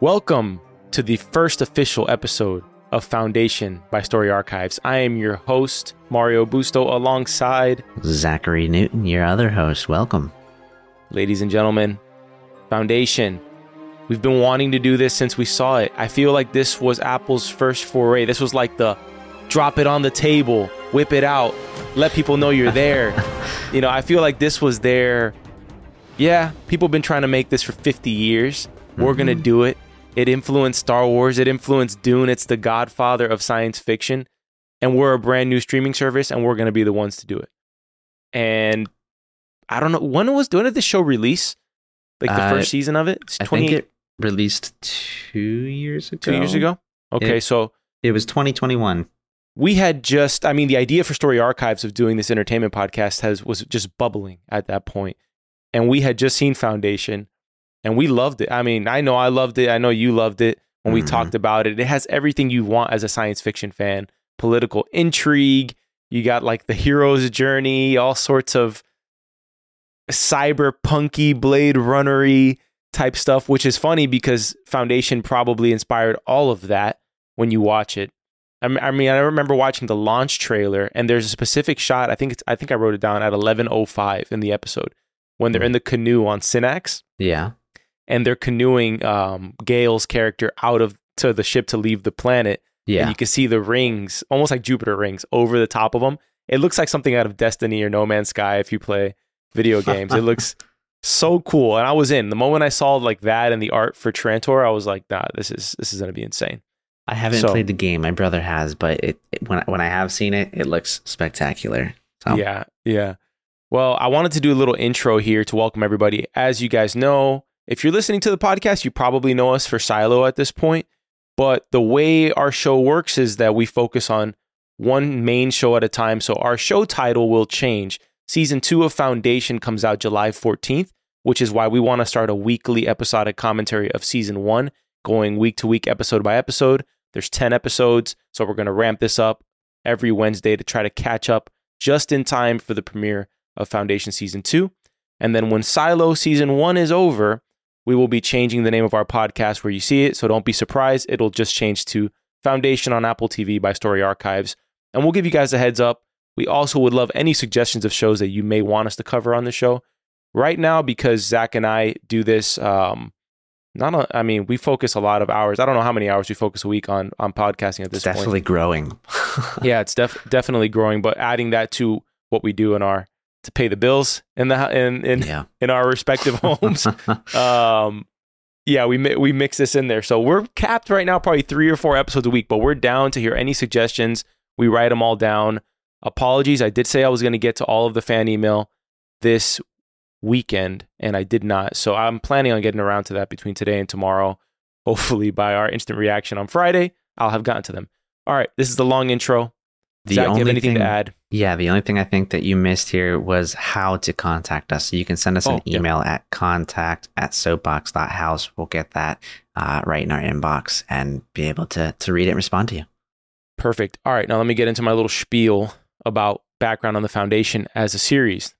Welcome to the first official episode of Foundation by Story Archives. I am your host, Mario Busto, alongside Zachary Newton, your other host. Welcome. ladies and gentlemen, Foundation. We've been wanting to do this since we saw it. I feel like this was Apple's first foray. This was like the drop it on the table, whip it out, let people know you're there. you know, I feel like this was their, yeah, people have been trying to make this for 50 years. We're going to mm-hmm. do it. It influenced Star Wars, it influenced Dune. It's the godfather of science fiction. And we're a brand new streaming service, and we're going to be the ones to do it. And I don't know when was when did the show release? Like the Uh, first season of it? It's I think it released two years ago. two years ago. Okay, It- so It was 2021. we had just I mean the idea for Story Archives of doing this entertainment podcast has was just bubbling at that point. And we had just seen Foundation and we loved it. I mean, I know I loved it. I know you loved it when we Mhm. talked about it. It has everything you want as a science fiction fan. Political intrigue, you got like the hero's journey, all sorts of cyberpunky blade runnery type stuff, which is funny because Foundation probably inspired all of that when you watch it. I mean, I remember watching the launch trailer, and there's a specific shot. I think it's, I think I wrote it down at 11:05 in the episode when they're in the canoe on Synnax, Yeah. And they're canoeing um, Gaal's character out of to the ship to leave the planet, and Yeah. you can see the rings, almost like Jupiter rings, over the top of them. It looks like something out of Destiny or No Man's Sky if you play video games. it looks so cool, and I was in. The moment I saw like that and the art for Trantor, I was like, nah, this is this is gonna be insane. I haven't So- played the game. My brother has, but it, it when I, when I have seen it, it looks spectacular. So Yeah, yeah. Well, I wanted to do a little intro here to welcome everybody. As you guys know, if you're listening to the podcast, you probably know us for Silo at this point. But the way our show works is that we focus on one main show at a time. So our show title will change. Season two of Foundation comes out July 14th, which is why we want to start a weekly episodic commentary of season one, going week to week, episode by episode. There's 10 episodes. So we're going to ramp this up every Wednesday to try to catch up just in time for the premiere of Foundation Season 2. And then when Silo Season 1 is over, we will be changing the name of our podcast where you see it. So don't be surprised. It'll just change to Foundation on Apple TV by Story Archives. And we'll give you guys a heads up. We also would love any suggestions of shows that you may want us to cover on the show. Right now, because Zach and I do this, um, not a, I mean, we focus a lot of hours. I don't know how many hours we focus a week on on podcasting at it's this point definitely growing. yeah, it's def- definitely growing, but adding that to what we do in our to pay the bills in the in in, yeah. in our respective homes. um, yeah, we we mix this in there, so we're capped right now, probably three or four episodes a week. But we're down to hear any suggestions. We write them all down. Apologies, I did say I was going to get to all of the fan email this weekend, and I did not. So I'm planning on getting around to that between today and tomorrow. Hopefully, by our instant reaction on Friday, I'll have gotten to them. All right, this is the long intro. The Zach, do you have anything thing, to add? Yeah, the only thing I think that you missed here was how to contact us. So you can send us Oh, an yeah. email at contact at soapbox.house. We'll get that uh, right in our inbox and be able to to read it and respond to you. Perfect. All right, now let me get into my little spiel about background on the foundation as a series.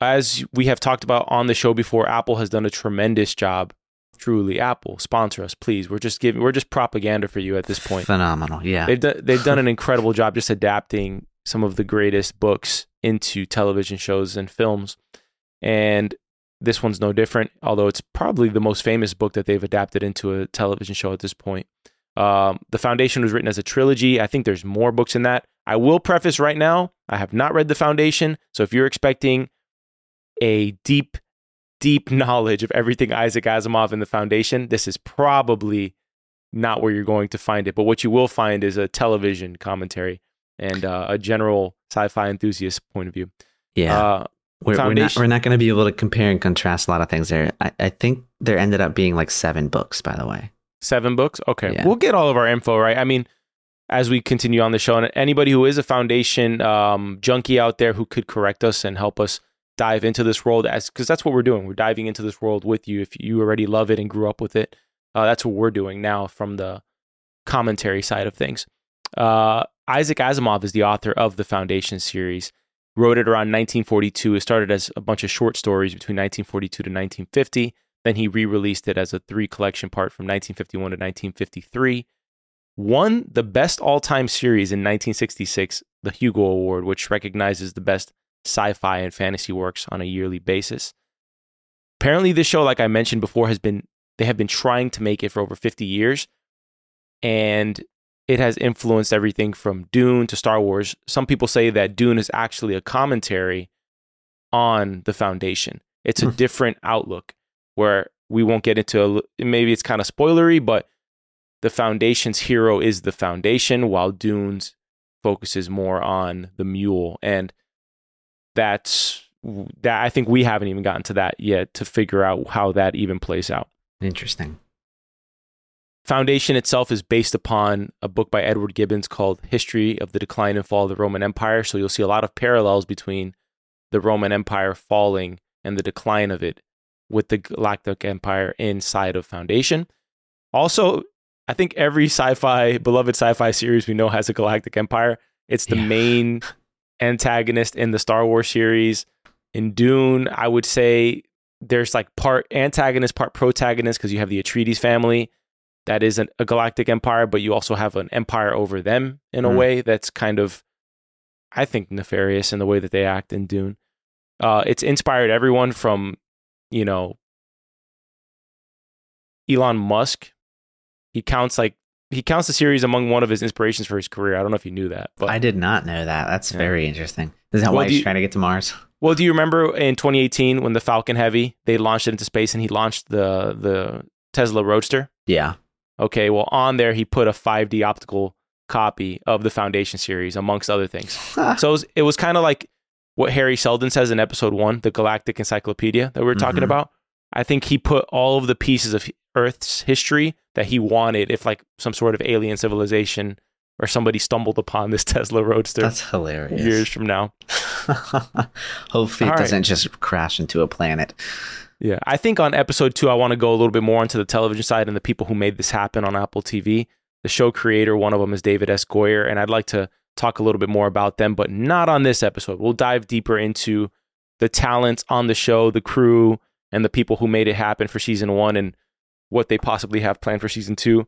As we have talked about on the show before, Apple has done a tremendous job. Truly, Apple sponsor us, please. We're just giving, we're just propaganda for you at this point. Phenomenal. Yeah. They've done, they've done an incredible job just adapting some of the greatest books into television shows and films, and this one's no different. Although it's probably the most famous book that they've adapted into a television show at this point. Um, the Foundation was written as a trilogy. I think there's more books in that. I will preface right now: I have not read the Foundation, so if you're expecting a deep, deep knowledge of everything Isaac Asimov and the Foundation, this is probably not where you're going to find it. But what you will find is a television commentary and uh, a general sci-fi enthusiast point of view. yeah. Uh, we're, we're not, we're not going to be able to compare and contrast a lot of things there. I, I think there ended up being like seven books, by the way. Seven books. Okay, Yeah. we'll get all of our info right. I mean, as we continue on the show, and anybody who is a foundation um, junkie out there who could correct us and help us dive into this world, as because that's what we're doing. We're diving into this world with you. If you already love it and grew up with it, uh, that's what we're doing now from the commentary side of things. Uh, Isaac Asimov is the author of the Foundation series. Wrote it around 1942. It started as a bunch of short stories between 1942 to 1950. Then he re released it as a three collection part from 1951 to 1953. Won the best all time series in 1966, the Hugo Award, which recognizes the best sci fi and fantasy works on a yearly basis. Apparently, this show, like I mentioned before, has been, they have been trying to make it for over 50 years. And it has influenced everything from Dune to Star Wars. Some people say that Dune is actually a commentary on the foundation. It's a Hmm. different outlook where we won't get into a, maybe it's kind of spoilery, but the foundation's hero is the foundation, while Dune's focuses more on the mule. And that's that I think we haven't even gotten to that yet to figure out how that even plays out. Interesting. Foundation itself is based upon a book by Edward Gibbons called History of the Decline and Fall of the Roman Empire. So you'll see a lot of parallels between the Roman Empire falling and the decline of it with the Galactic Empire inside of Foundation. Also, I think every sci-fi, beloved sci-fi series we know has a Galactic Empire. It's the Yeah. main antagonist in the Star Wars series. In Dune, I would say there's like part antagonist, part protagonist because you have the Atreides family that is an, a galactic empire, but you also have an empire over them in a Mm. way that's kind of, I think, nefarious in the way that they act in Dune. Uh, it's inspired everyone from, you know, Elon Musk. He counts like he counts the series among one of his inspirations for his career. I don't know if you knew that, but I did not know that. That's Yeah. very interesting. Is that Well, why he's you- trying to get to Mars? Well, do you remember in 2018 when the Falcon Heavy they launched it into space and he launched the the Tesla Roadster? Yeah. Okay, well on there he put a 5D optical copy of the Foundation series amongst other things. So it was, it was kind of like what Hari Seldon says in episode 1, the Galactic Encyclopedia that we were talking Mhm. about. I think he put all of the pieces of Earth's history that he wanted if like some sort of alien civilization or somebody stumbled upon this Tesla Roadster That's hilarious. years from now. Hopefully, it All right. doesn't just crash into a planet. Yeah, I think on episode two, I want to go a little bit more into the television side and the people who made this happen on Apple TV. The show creator, one of them is David S. Goyer, and I'd like to talk a little bit more about them, but not on this episode. We'll dive deeper into the talent on the show, the crew, and the people who made it happen for season one and what they possibly have planned for season two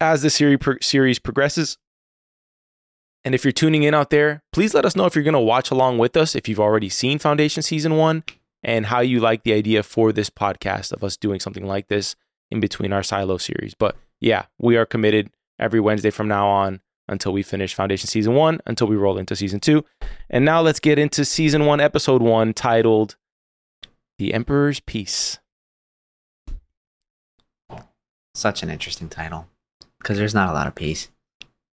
as the series, pro- series progresses. And if you're tuning in out there, please let us know if you're going to watch along with us, if you've already seen Foundation season one, and how you like the idea for this podcast of us doing something like this in between our silo series. But yeah, we are committed every Wednesday from now on until we finish Foundation season one, until we roll into season two. And now let's get into season one, episode one, titled The Emperor's Peace. Such an interesting title because there's not a lot of peace.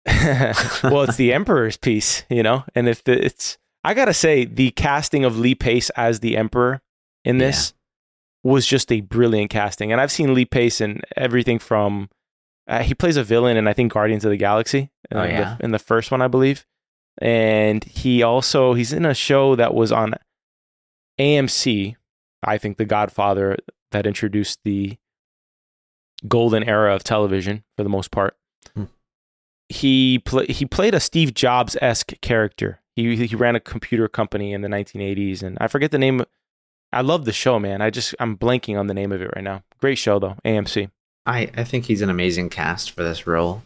well, it's the Emperor's Peace, you know? And if the, it's, I gotta say, the casting of Lee Pace as the Emperor in this was just a brilliant casting. And I've seen Lee Pace in everything from, uh, he plays a villain in, I think, Guardians of the Galaxy. Oh, uh, the- in the first one, I believe. And he also, he's in a show that was on AMC, I think, The Godfather, that introduced the golden era of television for the most part. Hmm. He pla he played a Steve Jobs esque character. He he ran a computer company in the 1980s, and I forget the name. I love the show, man. I just I'm blanking on the name of it right now. Great show though, AMC. I, I think he's an amazing cast for this role.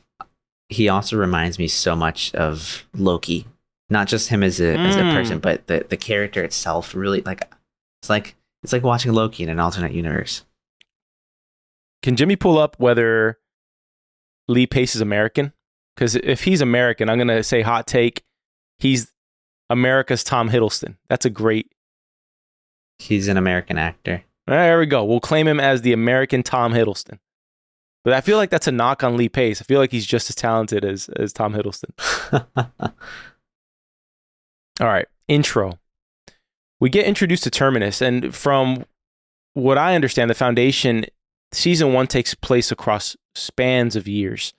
He also reminds me so much of Loki. Not just him as a as a Mm. person, but the, the character itself really like it's like it's like watching Loki in an alternate universe. Can Jimmy pull up whether Lee Pace is American? Because if he's American, I'm gonna say hot take. He's America's Tom Hiddleston. That's a great. He's an American actor. There we go. We'll claim him as the American Tom Hiddleston. But I feel like that's a knock on Lee Pace. I feel like he's just as talented as as Tom Hiddleston. All right, intro. We get introduced to Terminus, and from what I understand, the Foundation season one takes place across spans of years.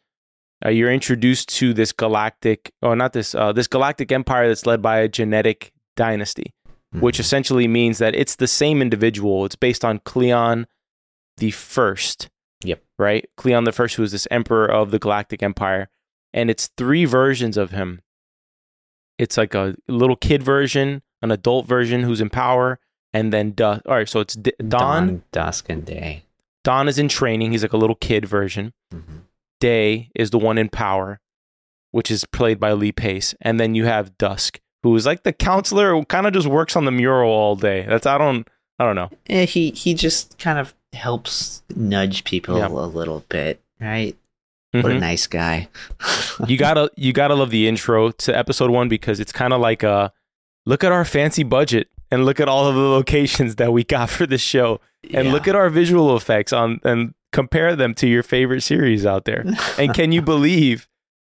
Uh, you're introduced to this galactic, oh, not this, uh, this galactic empire that's led by a genetic dynasty, which essentially means that it's the same individual. It's based on Cleon the First. Yep. Right, Cleon the First, who is this emperor of the Galactic Empire, and it's three versions of him it's like a little kid version, an adult version who's in power, and then dusk. All right, so it's D- dawn. dusk, and day. Dawn is in training. He's like a little kid version. Mhm. Day is the one in power, which is played by Lee Pace, and then you have Dusk, who is like the counselor who kind of just works on the mural all day. That's I don't I don't know. Eh, he he just kind of helps nudge people Yeah. a little bit, right? What a Mhm. nice guy. you gotta you gotta love the intro to episode one because it's kind of like a look at our fancy budget and look at all of the locations that we got for this show and look at our visual effects on and compare them to your favorite series out there. And can you believe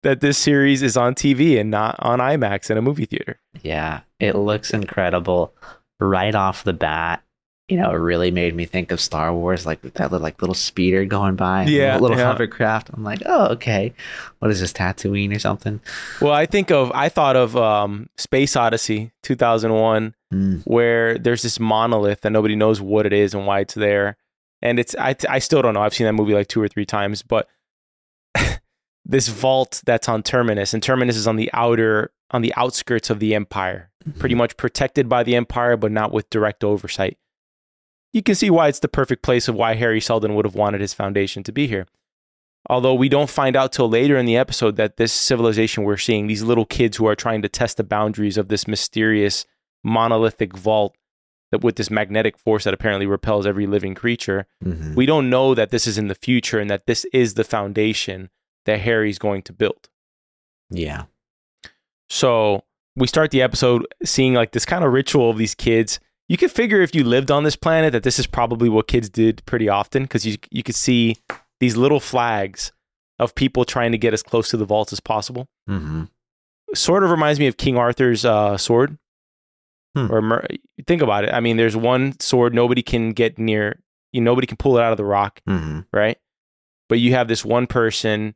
that this series is on TV and not on IMAX in a movie theater? Yeah, it looks incredible right off the bat. You know, it really made me think of Star Wars, like that little, like little speeder going by, Yeah, little yeah. hovercraft. I'm like, oh, okay. What is this, Tatooine or something? Well, I think of I thought of um, Space Odyssey 2001 Mm, where there's this monolith and nobody knows what it is and why it's there. And it's I I still don't know. I've seen that movie like two or three times, but this vault that's on Terminus and Terminus is on the outer on the outskirts of the empire, mm-hmm. pretty much protected by the empire but not with direct oversight. You can see why it's the perfect place of why Hari Seldon would have wanted his foundation to be here. Although we don't find out till later in the episode that this civilization we're seeing, these little kids who are trying to test the boundaries of this mysterious monolithic vault that with this magnetic force that apparently repels every living creature. mhm. We don't know that this is in the future and that this is the foundation that Hari's going to build. Yeah. So we start the episode seeing like this kind of ritual of these kids. You could figure if you lived on this planet that this is probably what kids did pretty often because you you could see these little flags of people trying to get as close to the vault as possible. hmm Sort of reminds me of King Arthur's uh, sword. Hmm. Or Mer- think about it. I mean, there's one sword nobody can get near. You nobody can pull it out of the rock, hmm right? But you have this one person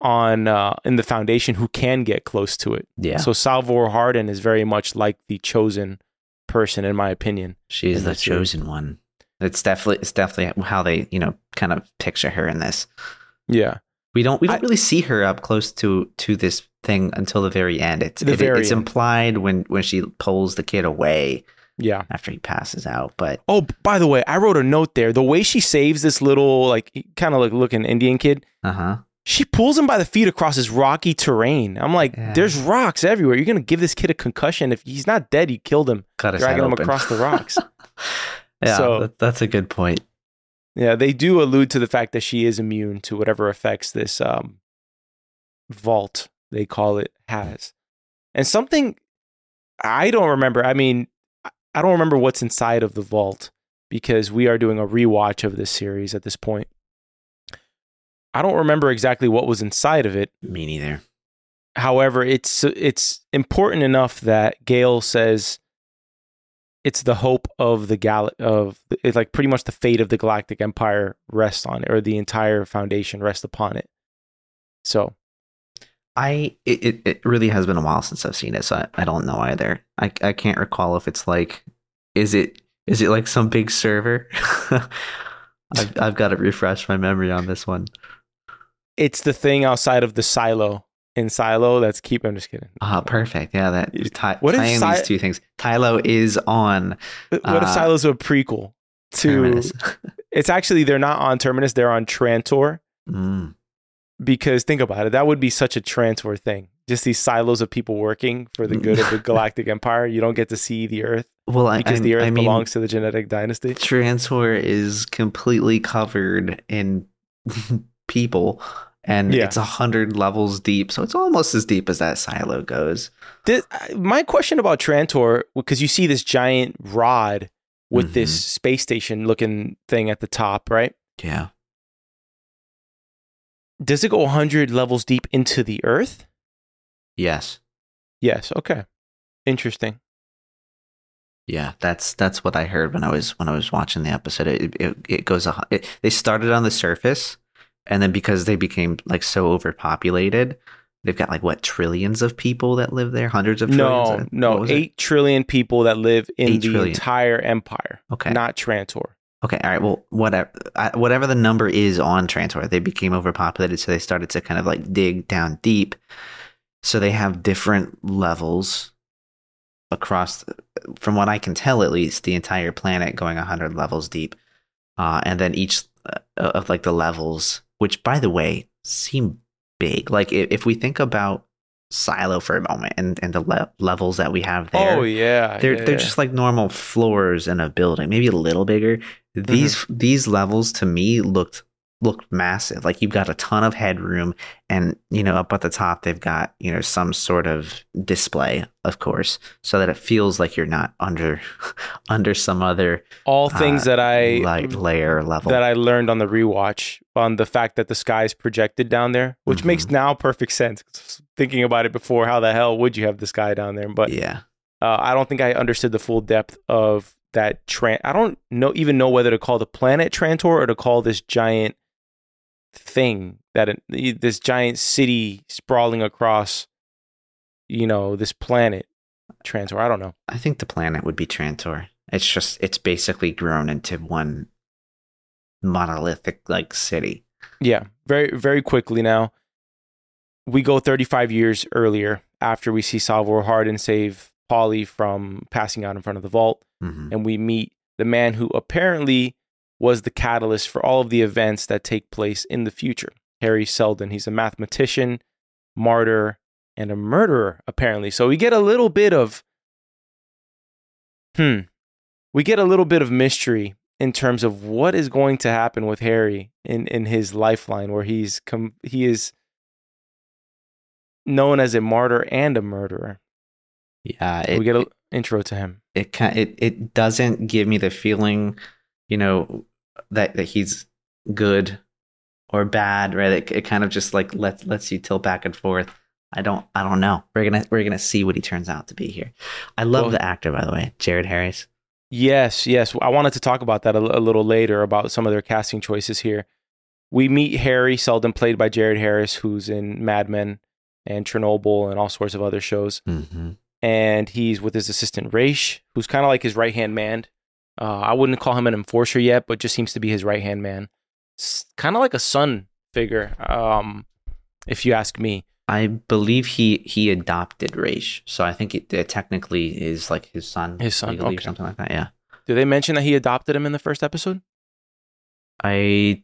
on uh, in the foundation who can get close to it. Yeah. So Salvor Hardin is very much like the chosen person, in my opinion. She's the the series. chosen one. It's definitely it's definitely how they, you know, kind of picture her in this. Yeah, We don't we don't I- really see her up close to to this thing until the very end. It's The it- very it's end. implied when when she pulls the kid away yeah. after he passes out, but Oh, by the way, I wrote a note there. The way she saves this little, like, kind of like looking Indian kid, uh-huh. she pulls him by the feet across this rocky terrain. I'm like, Yeah. there's rocks everywhere. You're gonna give this kid a concussion. If he's not dead, you killed him, Cut dragging him open. across the rocks. yeah, So- that, that's a good point. Yeah, they do allude to the fact that she is immune to whatever effects this um, vault, they call it, has. And something I don't remember. I mean, I- I don't remember what's inside of the vault because we are doing a rewatch of this series at this point. I don't remember exactly what was inside of it. Me neither. However, it's it's important enough that Gaal says it's the hope of the gal of it's like pretty much the fate of the Galactic Empire rests on it, or the entire foundation rests upon it. So I it, it, really has been a while since I've seen it, so I, I don't know either. I I can't recall if it's like is it is it like some big server? I've I've got to refresh my memory on this one. it's the thing outside of the silo in Silo that's keep. I'm just kidding. Ah, perfect. Yeah, that tie, what tying Si- these two things. Tylo is on What if Uh, Silo's a prequel to? Terminus. It's actually they're not on Terminus. They're on Trantor. Mm, because think about it that would be such a transfer thing just these silos of people working for the good of the galactic empire you don't get to see the earth well, I, because I, the earth I mean, belongs to the genetic dynasty Trantor is completely covered in people, and Yeah. it's a hundred levels deep, so it's almost as deep as that silo goes. Thi- my question about trantor because you see this giant rod with this Mhm. space station looking thing at the top right Yeah. does it go 100 levels deep into the earth Yes. yes okay interesting Yeah, that's that's what I heard when I was when I was watching the episode. It it, it goes it, they started on the surface, and then because they became like so overpopulated, they've got like what trillions of people that live there, hundreds of trillions. no no was it? eight trillion people that live in Eight the trillion. entire empire Okay, not trantor okay, all right. Well, whatever I, whatever the number is on Trantor, they became overpopulated, so they started to kind of like dig down deep. So they have different levels across, from what I can tell at least, the entire planet going 100 levels deep. Uh, and then each uh, of like the levels, which by the way, seem big. Like if, we think about Silo for a moment and, and the le- levels that we have there. Oh yeah, they're yeah, they're yeah. just like normal floors in a building, maybe a little bigger. These Mm-hmm. these levels to me looked looked massive. Like you've got a ton of headroom, and you know up at the top they've got you know some sort of display, of course, so that it feels like you're not under under some other all things uh, that I like layer level. that I learned on the rewatch on the fact that the sky is projected down there, which Mm-hmm. makes now perfect sense. Thinking about it before, how the hell would you have the sky down there? But yeah, uh, I don't think I understood the full depth of that. Tran- I don't know even know whether to call the planet Trantor or to call this giant thing that it, this giant city sprawling across, you know, this planet Trantor. I don't know. I think the planet would be Trantor. It's just it's basically grown into one monolithic like city. Yeah, very very quickly now. We go 35 years earlier after we see Salvor Hardin save Polly from passing out in front of the vault, Mhm. and we meet the man who apparently was the catalyst for all of the events that take place in the future. Hari Seldon. He's a mathematician, martyr, and a murderer, apparently. So we get a little bit of hmm. We get a little bit of mystery in terms of what is going to happen with Hari in, in his lifeline, where he's com- he is known as a martyr and a murderer. Yeah, it, we get an intro to him. it it it doesn't give me the feeling, you know, that that he's good or bad, right? It, it kind of just like lets lets you tilt back and forth. I don't I don't know. We're gonna we're gonna see what he turns out to be here. I love Well- the actor by the way, Jared Harris. Yes, yes. I wanted to talk about that a, a little later about some of their casting choices here. We meet Hari Seldon, played by Jared Harris, who's in Mad Men and Chernobyl and all sorts of other shows. Mm-hmm. and he's with his assistant Raych, who's kind of like his right hand man. Uh, I wouldn't call him an enforcer yet, but just seems to be his right hand man. Kind of like a son figure, um, if you ask me. I believe he he adopted Raych, so I think it, it technically is like his son, His son, legally or something like that. Yeah, Do they mention that he adopted him in the first episode? I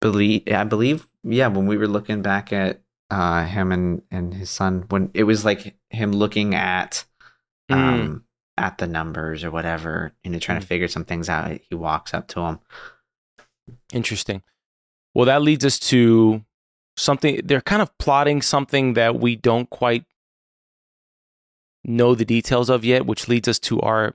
believe I believe yeah. When we were looking back at uh, him and and his son, when it was like him looking at Mm. At the numbers or whatever, you know, trying to Mm. figure some things out, he walks up to him. Interesting. Well, that leads us to something. They're kind of plotting something that we don't quite know the details of yet, which leads us to our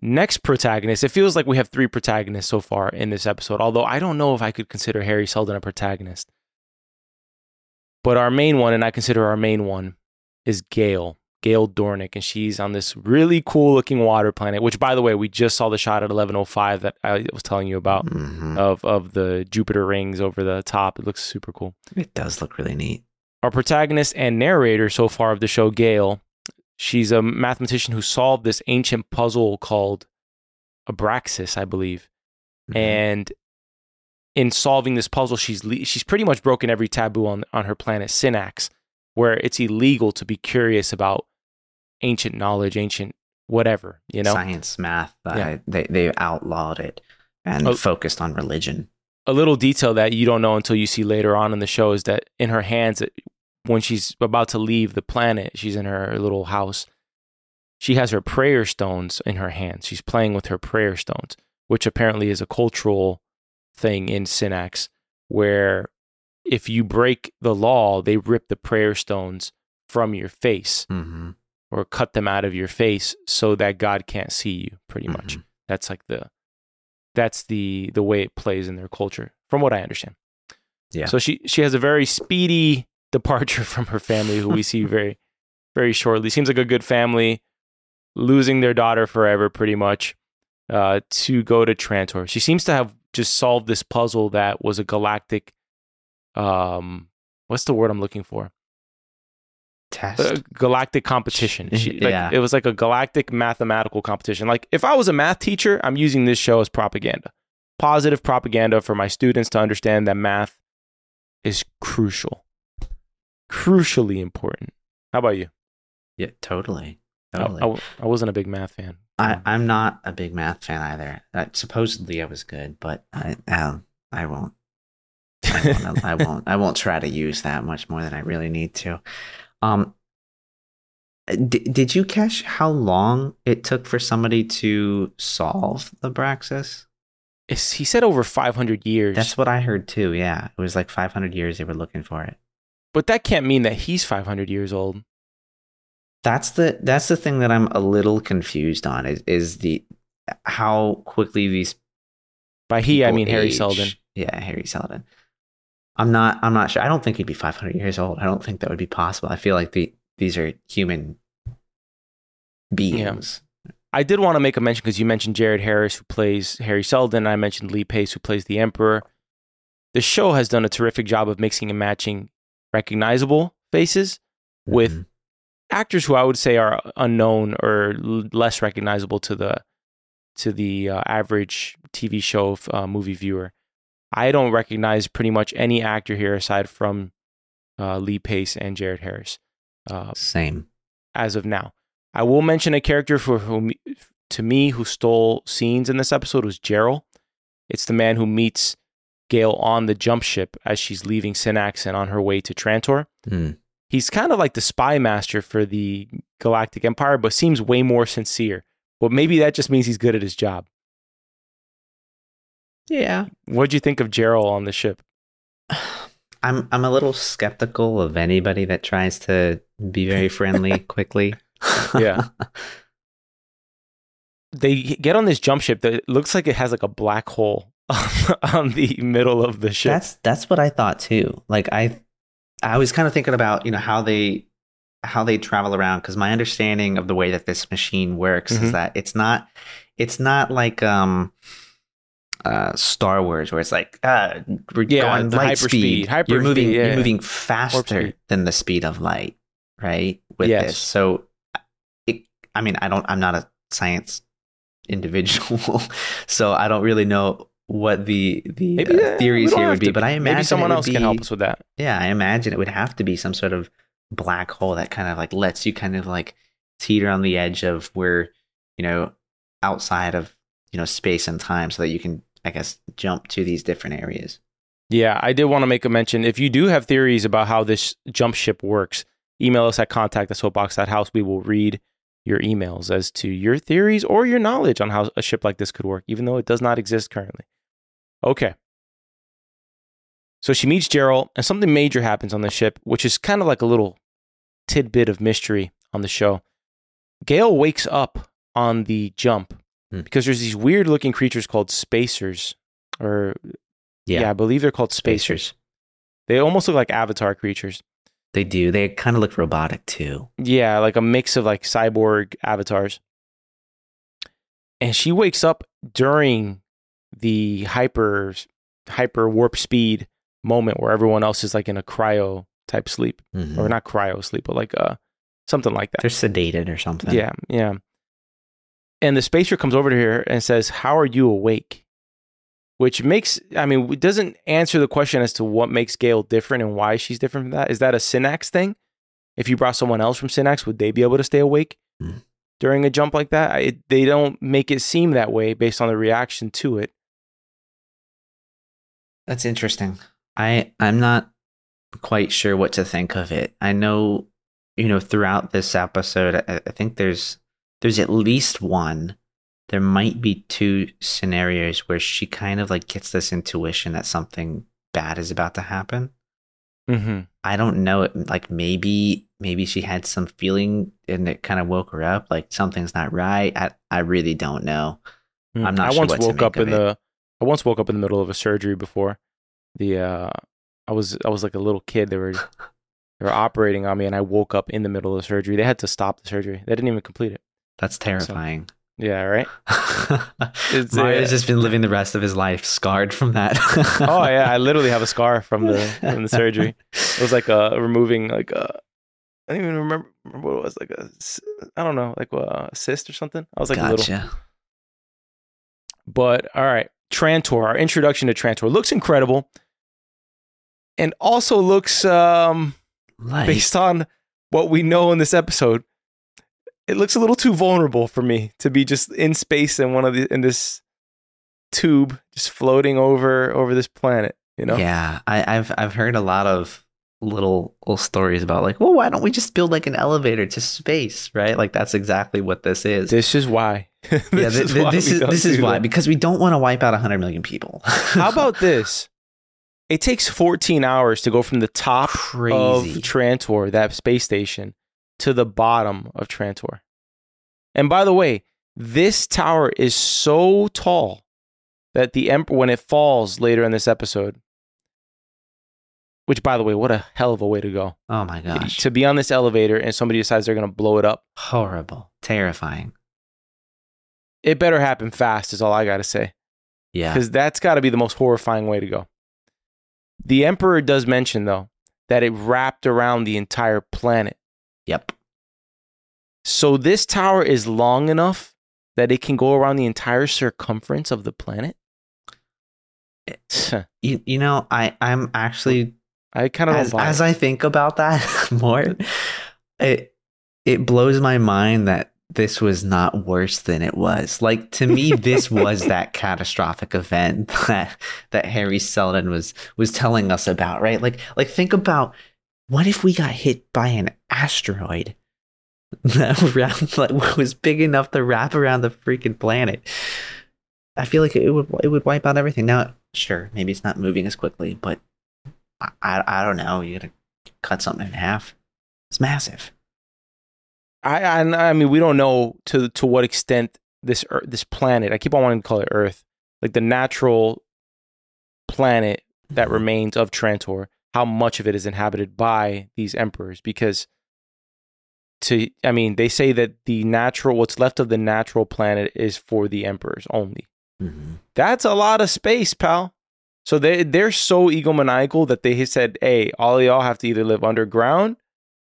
next protagonist. It feels like we have three protagonists so far in this episode, although I don't know if I could consider Hari Seldon a protagonist. But our main one, and I consider our main one, is Gaal. Gaal Dornick, and she's on this really cool looking water planet, which by the way, we just saw the shot at 1105 that I was telling you about Mhm. of of the Jupiter rings over the top. It looks super cool. It does look really neat. Our protagonist and narrator so far of the show, Gaal, she's a mathematician who solved this ancient puzzle called Abraxas, I believe. Mhm. And in solving this puzzle, she's le- she's pretty much broken every taboo on on her planet, Synnax, where it's illegal to be curious about ancient knowledge, ancient whatever, you know. science, math, uh, Yeah. they they outlawed it and Oh. focused on religion. a little detail that you don't know until you see later on in the show is that in her hands when she's about to leave the planet she's in her little house she has her prayer stones in her hands she's playing with her prayer stones which apparently is a cultural thing in Synnax where if you break the law they rip the prayer stones from your face Mm-hmm. Or cut them out of your face so that God can't see you pretty much. Mhm. that's like the that's the the way it plays in their culture from what i understand. Yeah. so she she has a very speedy departure from her family who we see very very shortly. Seems like a good family losing their daughter forever pretty much uh to go to trantor. She seems to have just solved this puzzle that was a galactic um what's the word i'm looking for Test. a galactic competition. She, like, Yeah. It was like a galactic mathematical competition. Like if I was a math teacher, I'm using this show as propaganda. Positive propaganda for my students to understand that math is crucial. Crucially important. How about you? yeah, totally. I, Totally. I w- I wasn't a big math fan. I, I'm not a big math fan either. Uh, supposedly I was good, but I um, I won't. I won't, I won't. I won't try to use that much more than I really need to. Um, d- did you catch how long it took for somebody to solve the Braxis? It's, he said over 500 years. That's what I heard too. Yeah, it was like 500 years they were looking for it. but that can't mean that he's 500 years old. That's the that's the thing that I'm a little confused on is is the how quickly these By he, I mean Hari. Seldon. Yeah, Hari Seldon. I'm not. I'm not sure. I don't think he'd be 500 years old. I don't think that would be possible. I feel like the these are human beings. I did want to make a mention because you mentioned Jared Harris, who plays Hari Seldon. I mentioned Lee Pace, who plays the Emperor. The show has done a terrific job of mixing and matching recognizable faces with Mhm. actors who I would say are unknown or l- less recognizable to the to the uh, average TV show uh, movie viewer. I don't recognize pretty much any actor here aside from uh, Lee Pace and Jared Harris uh, same. as of now. I will mention a character for whom, to me, who stole scenes in this episode was Jerril. It's the man who meets Gaal on the jump ship as she's leaving Synnax and on her way to Trantor Hmm. he's kind of like the spy master for the Galactic Empire, but seems way more sincere. But maybe that just means he's good at his job. Yeah. What'd you think of Jerril on the ship? I'm I'm a little skeptical of anybody that tries to be very friendly quickly. Yeah. They get on this jump ship that looks like it has like a black hole on the middle of the ship. That's that's what I thought too. Like I I was kind of thinking about, you know, how they how they travel around because my understanding of the way that this machine works Mhm. is that it's not it's not like um uh Star Wars where it's like uh we're Yeah, going light speed. hyperspeed, you're moving yeah, you're moving faster than the speed of light, right? With Yes. this. So it I mean, I don't I'm not a science individual, so I don't really know what the the maybe uh, theories here would be, to but I imagine maybe someone else can help us with that. Yeah, I imagine it would have to be some sort of black hole that kind of like lets you kind of like teeter on the edge of where you know outside of you know space and time, so that you can I guess jump to these different areas. Yeah, I did want to make a mention. If you do have theories about how this jump ship works, email us at contact at. We will read your emails as to your theories or your knowledge on how a ship like this could work, even though it does not exist currently. Okay. So she meets Jerril, and something major happens on the ship, which is kind of like a little tidbit of mystery on the show. Gaal wakes up on the jump Hmm. because there's these weird looking creatures called spacers, or yeah, I believe they're called spacers. Spacers. They almost look like avatar creatures. They do. They kind of look robotic too. Yeah, like a mix of like cyborg avatars. And she wakes up during the hyper hyper warp speed moment where everyone else is like in a cryo type sleep Mhm. or not cryo sleep, but like uh something like that. They're sedated or something. Yeah, yeah. And the spacer comes over to her and says, "How are you awake?" Which makes, I mean, it doesn't answer the question as to what makes Gaal different and why she's different from that. Is that a Synnax thing? If you brought someone else from Synnax, would they be able to stay awake Hmm. during a jump like that? I, they don't make it seem that way based on the reaction to it. That's interesting. I I'm not quite sure what to think of it. I know, you know, throughout this episode, I, I think there's there's at least one. There might be two scenarios where she kind of like gets this intuition that something bad is about to happen. Mm-hmm. I don't know. It like maybe maybe she had some feeling and it kind of woke her up. Like something's not right. I I really don't know. I'm not I sure once woke up in it. the. I once woke up in the middle of a surgery before. The uh, I was I was like a little kid. They were they were operating on me, and I woke up in the middle of the surgery. They had to stop the surgery. They didn't even complete it. That's terrifying. Yeah, right. It's, Mario's uh, just been living the rest of his life scarred from that. oh yeah, I literally have a scar from the from the surgery. It was like uh removing like a. I don't even remember, remember what it was like a I don't know, like a cyst or something. I was like a little. gotcha. But all right, Trantor, our introduction to Trantor looks incredible, and also looks um based on what we know in this episode. It looks a little too vulnerable for me to be just in space in one of the in this tube just floating over over this planet you know Yeah, I, I've I've heard a lot of little little stories about like, well, why don't we just build like an elevator to space, right? Like that's exactly what this is. this is why yeah, this is thi- why this is this is why that. because we don't want to wipe out hundred million people. how about this it takes 14 hours to go from the top of crazy? Trantor, that space station, to the bottom of Trantor. And by the way, this tower is so tall that the emperor, when it falls later in this episode, which by the way, what a hell of a way to go oh my gosh, to be on this elevator and somebody decides they're going to blow it up. horrible, terrifying. It better happen fast, is all I got to say. Yeah, because that's got to be the most horrifying way to go. The emperor does mention though that it wrapped around the entire planet. Yep. So this tower is long enough that it can go around the entire circumference of the planet. You, you know, I I'm actually I kind of as, as. I think about that more, it it blows my mind that this was not worse than it was. Like to me, this was that catastrophic event that that Hari Seldon was was telling us about, right? Like like think about what if we got hit by an asteroid that wrapped, like, was big enough to wrap around the freaking planet. I feel like it would it would wipe out everything. Now, sure, maybe it's not moving as quickly, but I, I, I don't know. You gotta cut something in half. It's massive. I, I I mean we don't know to to what extent this Ear- this planet. I keep on wanting to call it Earth, like the natural planet that mm-hmm. remains of Trantor. How much of it is inhabited by these emperors? Because to I mean they say that the natural what's left of the natural planet is for the emperors only. Mm-hmm. That's a lot of space, pal. So they they're so egomaniacal that they said, "Hey, all y'all have to either live underground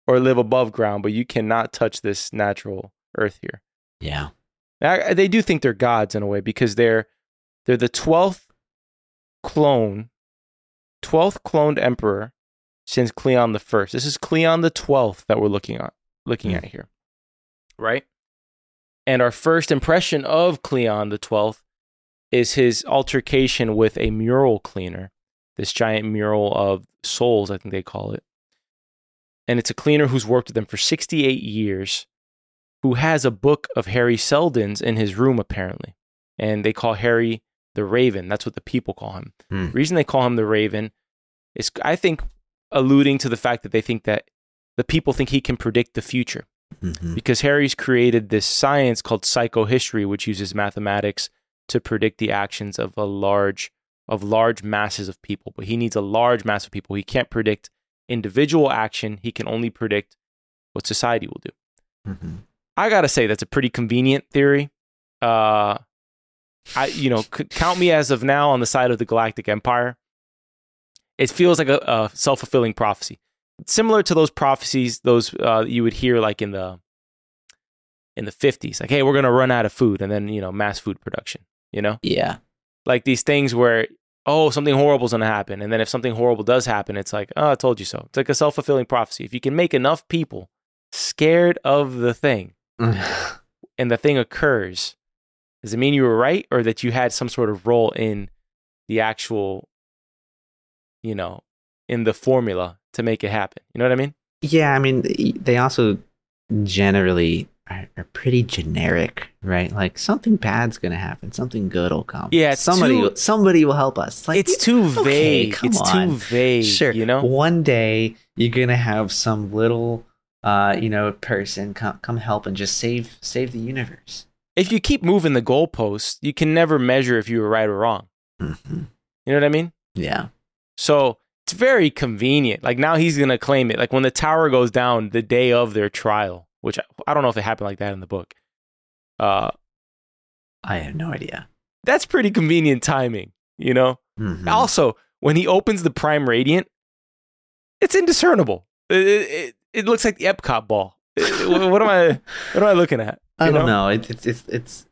or live above ground, but you cannot touch this natural Earth here." Yeah. Now, they do think they're gods in a way because they're they're the twelfth clone, twelfth cloned emperor since Cleon the First. This is Cleon the twelfth that we're looking at looking Hmm. at here, right? And our first impression of Cleon the twelfth is his altercation with a mural cleaner, this giant mural of souls, I think they call it. And it's a cleaner who's worked with them for 68 years, who has a book of Hari Seldon's in his room, apparently. And they call Hari the Raven. That's what the people call him. Hmm. The reason they call him the Raven is, I think, alluding to the fact that they think that the people think he can predict the future Mm-hmm. because Hari's created this science called psychohistory, which uses mathematics to predict the actions of a large of large masses of people. But he needs a large mass of people. He can't predict individual action. He can only predict what society will do. Mm-hmm. I gotta say that's a pretty convenient theory. Uh, I you know c- count me as of now on the side of the Galactic Empire. It feels like a, a self fulfilling prophecy, similar to those prophecies those uh, you would hear like in the in the fifties, like hey, we're gonna run out of food, and then you know mass food production. You know, Yeah. like these things where oh something horrible is gonna happen, and then if something horrible does happen, it's like oh I told you so. It's like a self fulfilling prophecy. If you can make enough people scared of the thing and the thing occurs, does it mean you were right or that you had some sort of role in the actual, you know, in the formula to make it happen? You know what I mean? yeah. I mean, they also generally are, are pretty generic, right? Like something bad's gonna happen, something good will come. Yeah, somebody too- will, somebody will help us. Like it's too okay, vague. come it's on. too vague. sure. You know? one day you're gonna have some little, uh, you know, person come come help and just save save the universe. If you keep moving the goalposts, you can never measure if you were right or wrong. Mm-hmm. You know what I mean? Yeah. So it's very convenient. Like now he's gonna claim it. Like when the tower goes down the day of their trial, which I, I don't know if it happened like that in the book. Uh, I have no idea. that's pretty convenient timing. You know. Mhm. Also, when he opens the Prime Radiant, it's indiscernible. It, it, it, looks like the Epcot ball. What am I? What am I looking at? I don't know. It, it's it's it's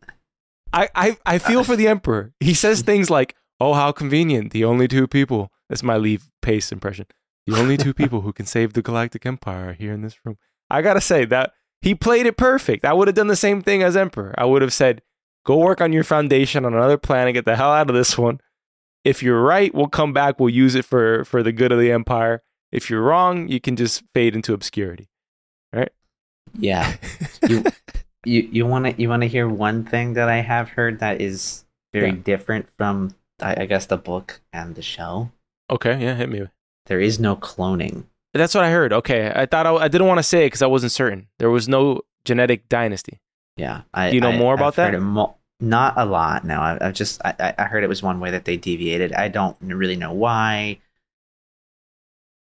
I, I, I feel for the Emperor. He says things like, "Oh, how convenient! The only two people." That's my Lee Pace impression. The only two people who can save the Galactic Empire are here in this room. I gotta say that He played it perfect. I would have done the same thing as Emperor. I would have said, go work on your foundation on another planet, get the hell out of this one. If you're right, we'll come back, we'll use it for for the good of the empire. If you're wrong, you can just fade into obscurity. Right? Yeah. You you you want to you want to hear one thing that I have heard that is very Yeah. different from I, I guess the book and the show. okay, yeah, hit me. There is no cloning. That's what I heard. Okay, I thought I, I didn't want to say it because I wasn't certain. There was no genetic dynasty. Yeah. I, Do you know I- more about I've that? mo- not a lot. No, I, I've just I, I- I heard it was one way that they deviated. I don't really know why.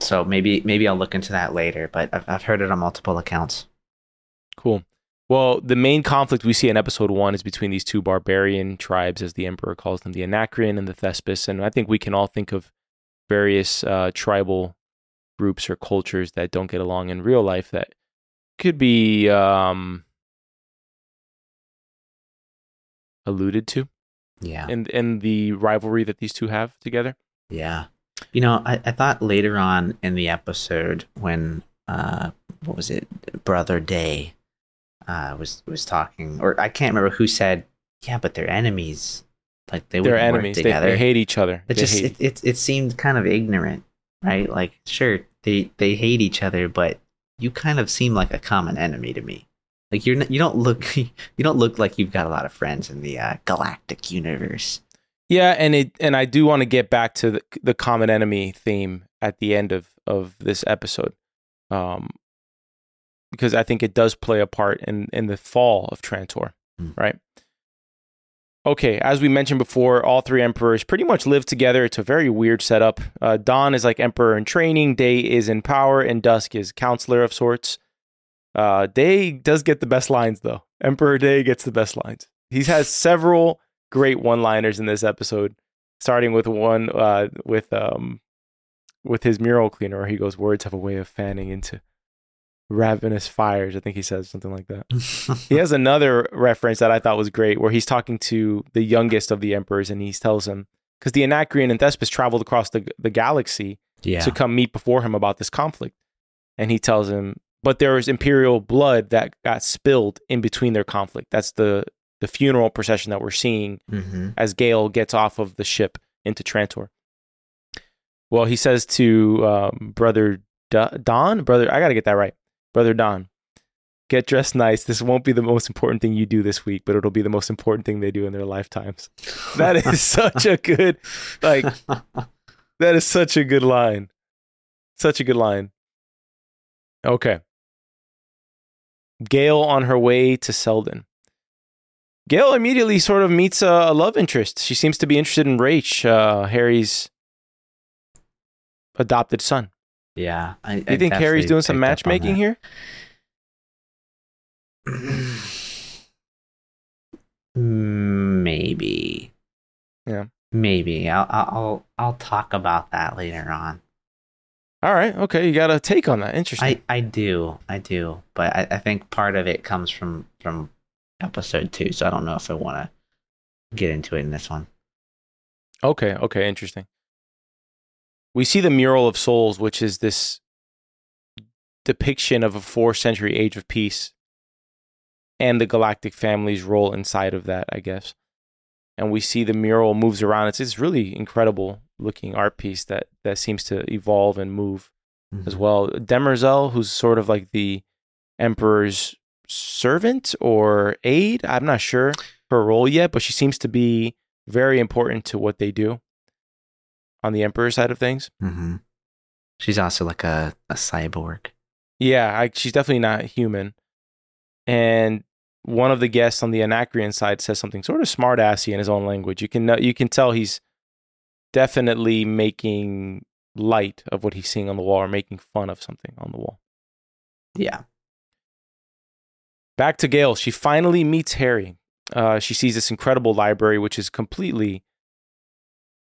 So maybe maybe I'll look into that later. But I've I've heard it on multiple accounts. Cool. Well, the main conflict we see in episode one is between these two barbarian tribes, as the Emperor calls them, the Anacreon and the Thespis. And I think we can all think of various uh, tribal groups or cultures that don't get along in real life that could be um, alluded to Yeah. And, and the rivalry that these two have together. Yeah. You know, I, I thought later on in the episode when uh what was it, Brother Day uh was was talking or I can't remember who said, Yeah, but they're enemies. Like they They're enemies. They, together. they hate each other. it They just it, it it seemed kind of ignorant, right? Like sure, they they hate each other, but you kind of seem like a common enemy to me. Like you're not, you don't look you don't look like you've got a lot of friends in the uh, galactic universe. Yeah, and it and I do want to get back to the, the common enemy theme at the end of of this episode, um, because I think it does play a part in in the fall of Trantor, Mm. right? Okay, as we mentioned before, all three emperors pretty much live together. It's a very weird setup. Uh, Dawn is like emperor in training, Day is in power, and Dusk is counselor of sorts. Uh, Day does get the best lines though. Emperor Day gets the best lines. He has several great one-liners in this episode, starting with one uh, with um with his mural cleaner, where he goes, "Words have a way of fanning into ravenous fires." I think he says something like that. He has another reference that I thought was great, where he's talking to the youngest of the emperors, and he tells him because the Anacreon and Thespis traveled across the the galaxy yeah. to come meet before him about this conflict. And he tells him, but there was imperial blood that got spilled in between their conflict. That's the the funeral procession that we're seeing hmm as Gaal gets off of the ship into Trantor. Well, he says to um, brother Do- Dawn, brother, I got to get that right. Brother Dawn, get dressed nice. This won't be the most important thing you do this week, but it'll be the most important thing they do in their lifetimes. That is such a good, like, that is such a good line. Such a good line. Okay. Gaal on her way to Seldon. Gaal immediately sort of meets a, a love interest. She seems to be interested in Raych, uh, Hari's adopted son. Yeah. I, Do you think Hari's doing some matchmaking here? Maybe. Yeah. Maybe. I'll I'll I'll talk about that later on. All right. Okay. You got a take on that. Interesting. I, I do. I do. But I, I think part of it comes from from episode two, so I don't know if I wanna get into it in this one. Okay, okay, interesting. We see the mural of souls, which is this depiction of a fourth century age of peace and the galactic family's role inside of that, I guess. And we see the mural moves around. It's this really incredible looking art piece that that seems to evolve and move as Mhm. well. Demerzel, who's sort of like the emperor's servant or aide, I'm not sure her role yet, but she seems to be very important to what they do on the emperor side of things. Mhm. She's also like a, a cyborg. Yeah, I, she's definitely not human. And one of the guests on the Anacreon side says something sort of smart assy in his own language. You can know, you can tell he's definitely making light of what he's seeing on the wall or making fun of something on the wall. Yeah. Back to Gaal. She finally meets Hari. Uh, she sees this incredible library, which is completely.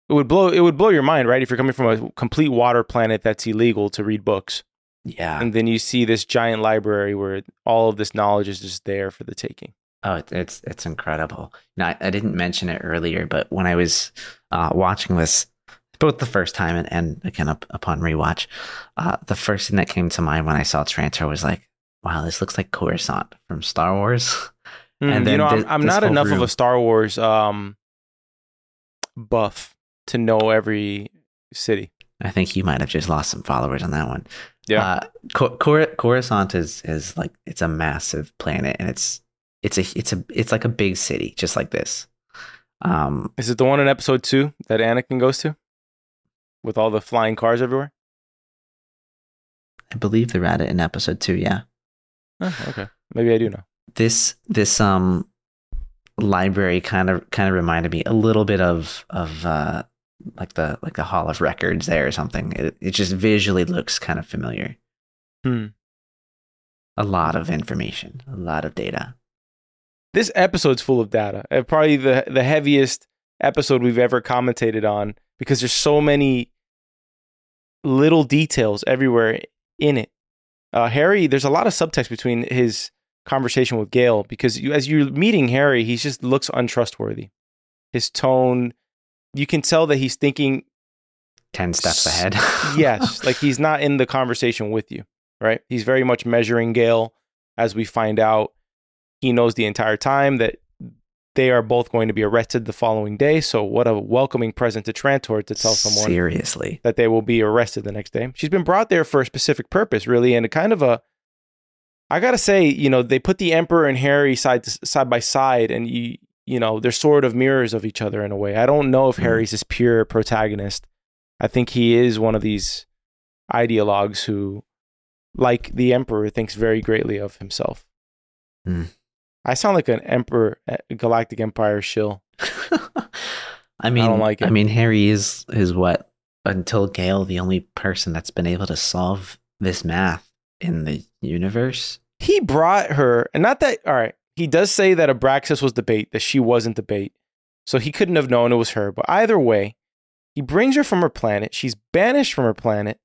It would blow. It would blow your mind, right? If you're coming from a complete water planet that's illegal to read books, Yeah. and then you see this giant library where all of this knowledge is just there for the taking. Oh, it's it's incredible. Now, I, didn't mention it earlier, but when I was uh, watching this, both the first time and, and again up, upon rewatch, uh, the first thing that came to mind when I saw Trantor was like, wow, this looks like Coruscant from Star Wars. Mm, And you know, thi- I'm, I'm this not enough of a Star Wars um, buff to know every city. I think you might have just lost some followers on that one. Yeah. Uh, Cor- Cor- Coruscant is is like it's a massive planet, and it's it's a it's a it's like a big city, just like this. Um, Is it the one in episode two that Anakin goes to with all the flying cars everywhere? I believe they're at it in episode two. Yeah. Oh, okay. Maybe I do know. this this um library kind of kind of reminded me a little bit of of uh like the like the hall of records there or something it, it just visually looks kind of familiar Hmm. a lot of information a lot of data This episode's full of data. Uh, Probably the the heaviest episode we've ever commentated on because there's so many little details everywhere in it. Uh, Hari, there's a lot of subtext between his conversation with Gaal because you, as you're meeting Hari, he just looks untrustworthy. His tone, you can tell that he's thinking 10 steps ahead yes, like he's not in the conversation with you, right? He's very much measuring Gaal as we find out. He knows the entire time that they are both going to be arrested the following day. So, what a welcoming present to Trantor to tell someone seriously that they will be arrested the next day. She's been brought there for a specific purpose, really, and a kind of a. I gotta say, you know, they put the Emperor and Hari side to, side by side, and you, you know, they're sort of mirrors of each other in a way. I don't know if Mhm. Hari's this pure protagonist. I think he is one of these ideologues who, like the Emperor, thinks very greatly of himself. Mm. I sound like an Emperor, Galactic Empire shill. i mean don't like i mean hari is is what until gaal the only person that's been able to solve this math in the universe he brought her, and not that. All right, he does say that Abraxas was the bait, that she wasn't the bait, so he couldn't have known it was her. But either way, he brings her from her planet. She's banished from her planet,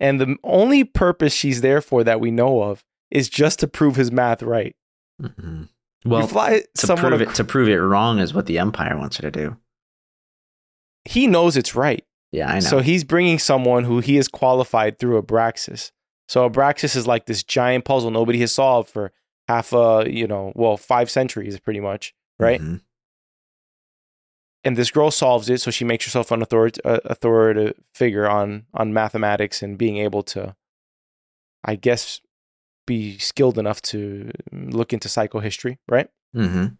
and the only purpose she's there for that we know of is just to prove his math right. Mhm. well to prove ac- it to prove it wrong is what the empire wants her to do he knows it's right, yeah i know so he's bringing someone who he has qualified through Abraxas. So Abraxas is like this giant puzzle nobody has solved for half a you know well five centuries pretty much right. Mhm. and this girl solves it so she makes herself an authority, uh, authoritative figure on on mathematics and being able to i guess be skilled enough to look into psychohistory right Mhm.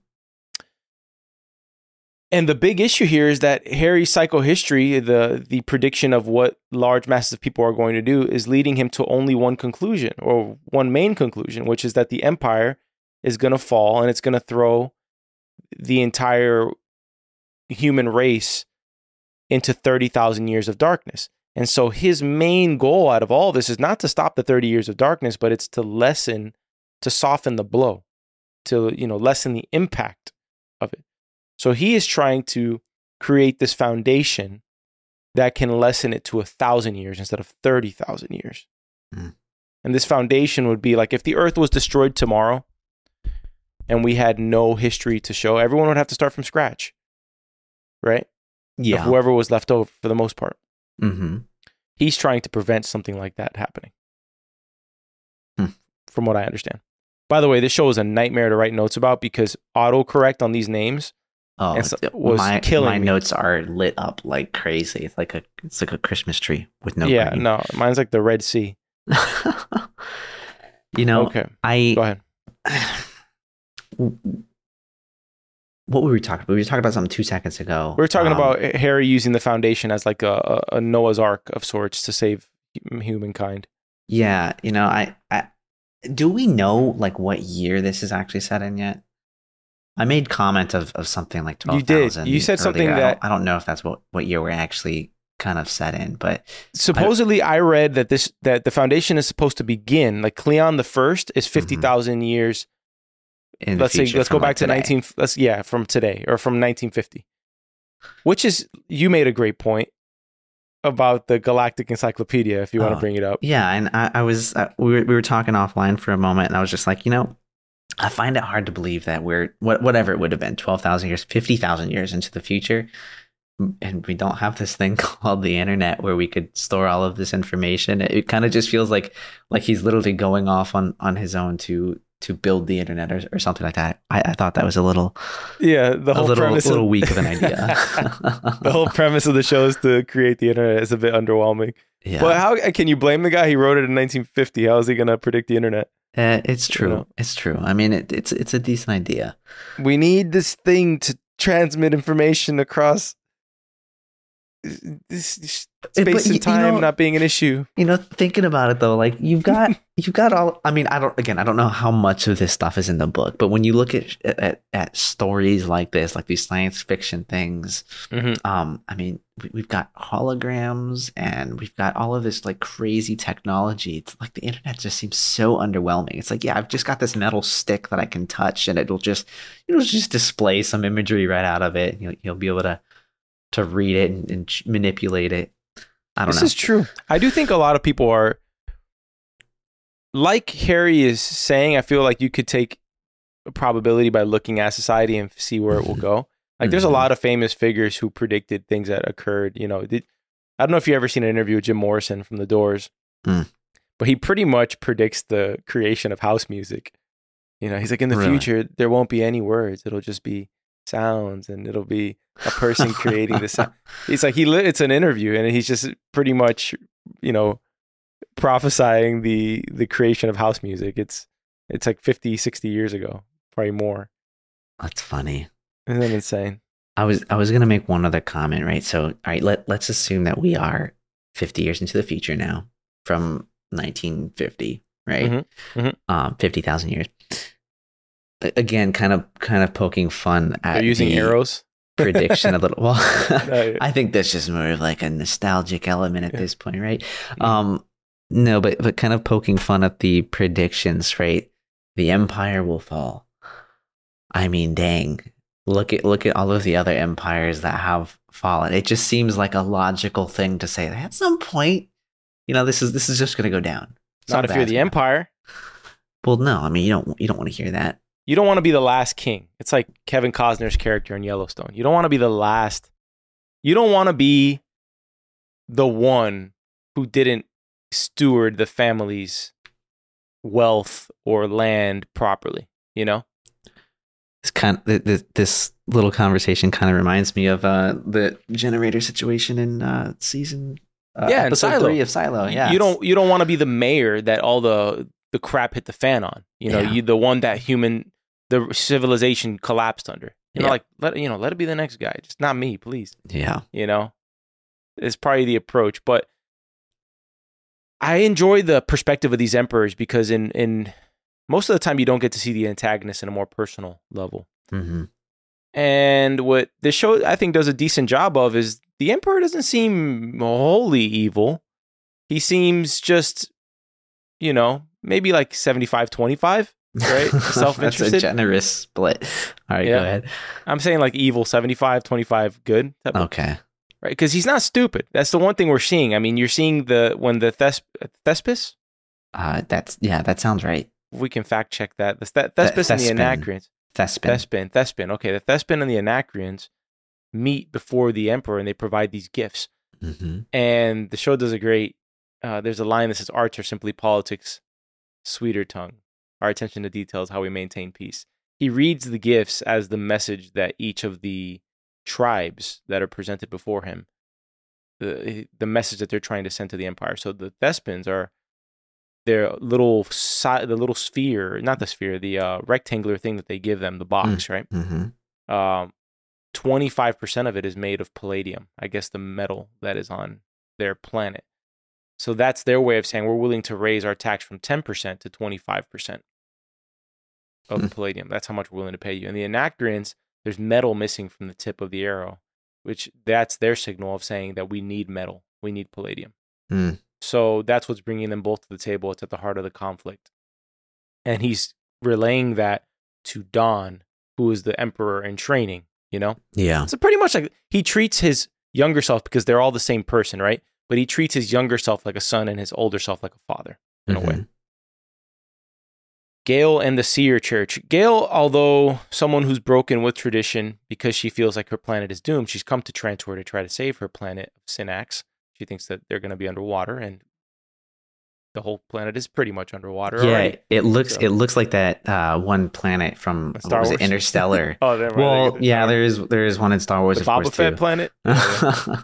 And the big issue here is that hari's psychohistory the the prediction of what large masses of people are going to do is leading him to only one conclusion or one main conclusion which is that the empire is going to fall and it's going to throw the entire human race into 30,000 years of darkness. And so his main goal out of all this is not to stop the 30 years of darkness, but it's to lessen, to soften the blow, to, you know, lessen the impact of it. So he is trying to create this foundation that can lessen it to a thousand years instead of 30,000 years. Mm. And this foundation would be like if the earth was destroyed tomorrow and we had no history to show, everyone would have to start from scratch, right? Of yeah whoever was left over for the most part. hmm He's trying to prevent something like that happening, Hmm. from what I understand. By the way, this show is a nightmare to write notes about because autocorrect on these names. Oh, And so- th- was my killing my me. notes are lit up like crazy. It's like a it's like a Christmas tree with no yeah, grain. no, mine's like the Red Sea. you know, okay, I go ahead. what were we talking about? We were talking about something two seconds ago. We were talking Um, about Hari using the foundation as like a, a a Noah's Ark of sorts to save humankind. Yeah, you know, I, I do we know like what year this is actually set in yet? I made comment of, of something like You did. You said something I don't- that- I don't know if that's what, what year we're actually kind of set in, but Supposedly, I, read that this that the foundation is supposed to begin like Cleon the First is fifty thousand years. in Let's say let's go back like, to today. nineteen. Let's yeah, from today or from nineteen fifty, which is you made a great point about the Galactic Encyclopedia. If you want Oh, to bring it up, Yeah, and I, I was uh, we were we were talking offline for a moment, and I was just like, you know, I find it hard to believe that we're what whatever it would have been twelve thousand years, fifty thousand years into the future. and we don't have this thing called the internet where we could store all of this information. It, it kind of just feels like like he's literally going off on on his own to to build the internet or, or something like that. I, I thought that was a little Yeah, the whole little, premise little of, weak of an idea. the whole premise of the show is to create the internet is a bit underwhelming. yeah, But how can you blame the guy? He wrote it in 1950. How is he going to predict the internet? Uh, it's true. know. It's true. I mean, it, it's it's a decent idea. We need this thing to transmit information across this Eh, but space you and time know- not being an issue. You know, thinking about it though, like you've got you've got all. I mean, I don't. Again, I don't know how much of this stuff is in the book, but when you look at at, at stories like this, like these science fiction things, Mhm. um, I mean, we've got holograms and we've got all of this like crazy technology. It's like the internet just seems so underwhelming. It's like, yeah, I've just got this metal stick that I can touch, and it'll just it'll just display some imagery right out of it. You'll you'll be able to to read it and, and manipulate it. I don't This know. This is true. I do think a lot of people are like Hari is saying. I feel like you could take a probability by looking at society and see where it will go. Like there's a Mhm. lot of famous figures who predicted things that occurred. You know, did, I don't know if you ever seen an interview with Jim Morrison from The Doors, Mm. but he pretty much predicts the creation of house music. You know, he's like in the Really? future there won't be any words; it'll just be sounds, and it'll be a person creating the sound. It's like he li- it's an interview and he's just pretty much, you know, prophesying the the creation of house music. It's it's like 50, 60 years ago, probably more. That's funny. Isn't that insane? I was I was gonna make one other comment, right? So, all right, let let's assume that we are fifty years into the future now, from nineteen fifty, right? Mhm, mhm. Um, fifty thousand years. Again, kind of kind of poking fun at They're using the arrows. prediction a little. Well, yeah. I think that's just more of like a nostalgic element at Yeah. this point, right? Mhm. Um, no, but but kind of poking fun at the predictions, right? The empire will fall. I mean, dang. Look at look at all of the other empires that have fallen. It just seems like a logical thing to say. That at some point, you know, this is this is just going to go down. Not if you're the empire. Well, no, I mean you don't you don't want to hear that. You don't want to be the last king. It's like Kevin Costner's character in Yellowstone. You don't want to be the last. You don't want to be the one who didn't steward the family's wealth or land properly, you know? This kind of, th- th- this little conversation kind of reminds me of uh, the generator situation in uh, season uh, Yeah, episode three of Silo. Yeah, You don't you don't want to be the mayor that all the the crap hit the fan on. You know, Yeah. you the one that human the civilization collapsed under. You know, Yeah. like let you know, let it be the next guy. Just not me, please. Yeah, you know it's probably the approach but i enjoy the perspective of these emperors because in in most of the time you don't get to see the antagonist in a more personal level hmm and what this show i think does a decent job of is the emperor doesn't seem wholly evil he seems just you know maybe like 75 25 Right? Self-interested? That's a generous split. All right, Yeah. go ahead. i'm saying like evil 75 25 good type of Okay. right? Because he's not stupid. That's the one thing we're seeing. I mean, you're seeing the when the Thes- Thespis. Uh, that's yeah, that sounds right. We can fact check that. The Th- Thespis and the Thespin. Anacreons. Thespin. Thespin, Thespin. Okay, the Thespin and the Anacreons meet before the Emperor, and they provide these gifts. hmm And the show does a great. Uh, there's a line that says, "Arts are simply politics, sweeter tongue. Our attention to details, how we maintain peace." He reads the gifts as the message that each of the tribes that are presented before him, the the message that they're trying to send to the empire. So the Thespins are their little si- the little sphere, not the sphere, the uh, rectangular thing that they give them, the box, right? hmm um, 25% of it is made of palladium, I guess the metal that is on their planet. So that's their way of saying we're willing to raise our tax from 10% to 25% of the palladium. That's how much we're willing to pay you. And the Anacreons, there's metal missing from the tip of the arrow, which that's their signal of saying that we need metal, we need palladium. Hmm. So that's what's bringing them both to the table. It's at the heart of the conflict. And he's relaying that to Dawn, who is the emperor in training, you know? Yeah. So pretty much like he treats his younger self because they're all the same person, right? But he treats his younger self like a son and his older self like a father in a way. Mhm. Gaal and the Seer Church. Gaal, although someone who's broken with tradition because she feels like her planet is doomed, she's come to Trantor to try to save her planet of Synnax. She thinks that they're going to be underwater, and the whole planet is pretty much underwater. Yeah, already. it looks So- it looks like that uh, one planet from Star was Wars? it, Interstellar. Oh, well, yeah, there is there is one in Star Wars, the of Boba course, Fett too. planet. Yeah, yeah.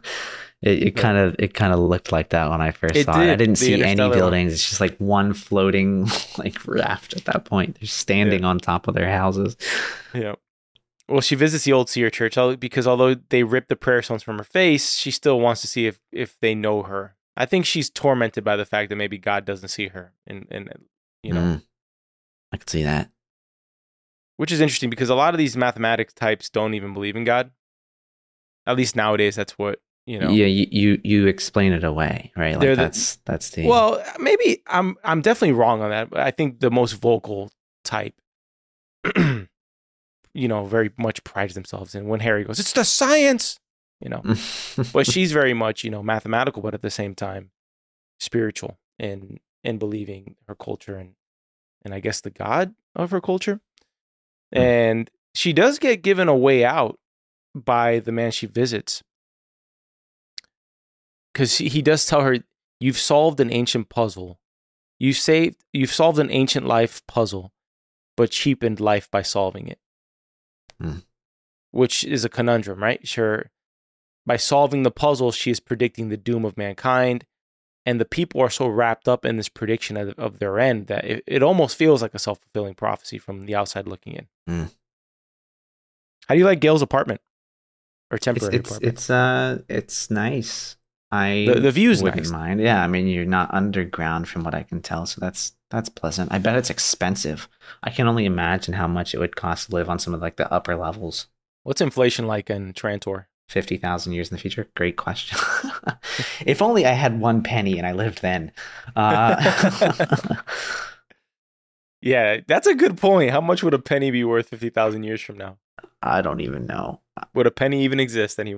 it it kind of it kind of looked like that when I first It saw it. I did, didn't the see any Interstellar one. buildings. It's just like one floating like raft at that point. They're standing on top of their houses. Yeah. Well, she visits the old seer church because although they rip the prayer stones from her face, she still wants to see if if they know her. I think she's tormented by the fact that maybe God doesn't see her, and and you know, Mm. I could see that. which is interesting because a lot of these mathematics types don't even believe in God. At least nowadays, that's what you know. Yeah, you, you you explain it away, right? Like the- that's that's the Well, maybe I'm I'm definitely wrong on that. But I think the most vocal type, you know, very much prides themselves in when Hari goes, "It's the science," you know. but she's very much you know mathematical but at the same time spiritual in in believing her culture and and i guess the god of her culture. Hmm. and she does get given a way out by the man she visits. Because he does tell her you've solved an ancient puzzle. You saved you've solved an ancient life puzzle but cheapened life by solving it Hmm. which is a conundrum right sure by solving the puzzle, she is predicting the doom of mankind. And the people are so wrapped up in this prediction of, of their end that it, it almost feels like a self fulfilling prophecy from the outside looking in. Mm. How do you like Gaal's apartment or it's temporary it's apartment? it's uh it's nice. I The- the view's wouldn't nice. mind. Yeah, I mean you're not underground from what I can tell, so that's that's pleasant. I bet it's expensive. I can only imagine how much it would cost to live on some of like the upper levels. What's inflation like in Trantor? Fifty thousand years in the future? Great question. if only I had one penny and I lived then. Uh, Yeah, that's a good point. How much would a penny be worth 50,000 years from now? I don't even know. Would a penny even exist? Any,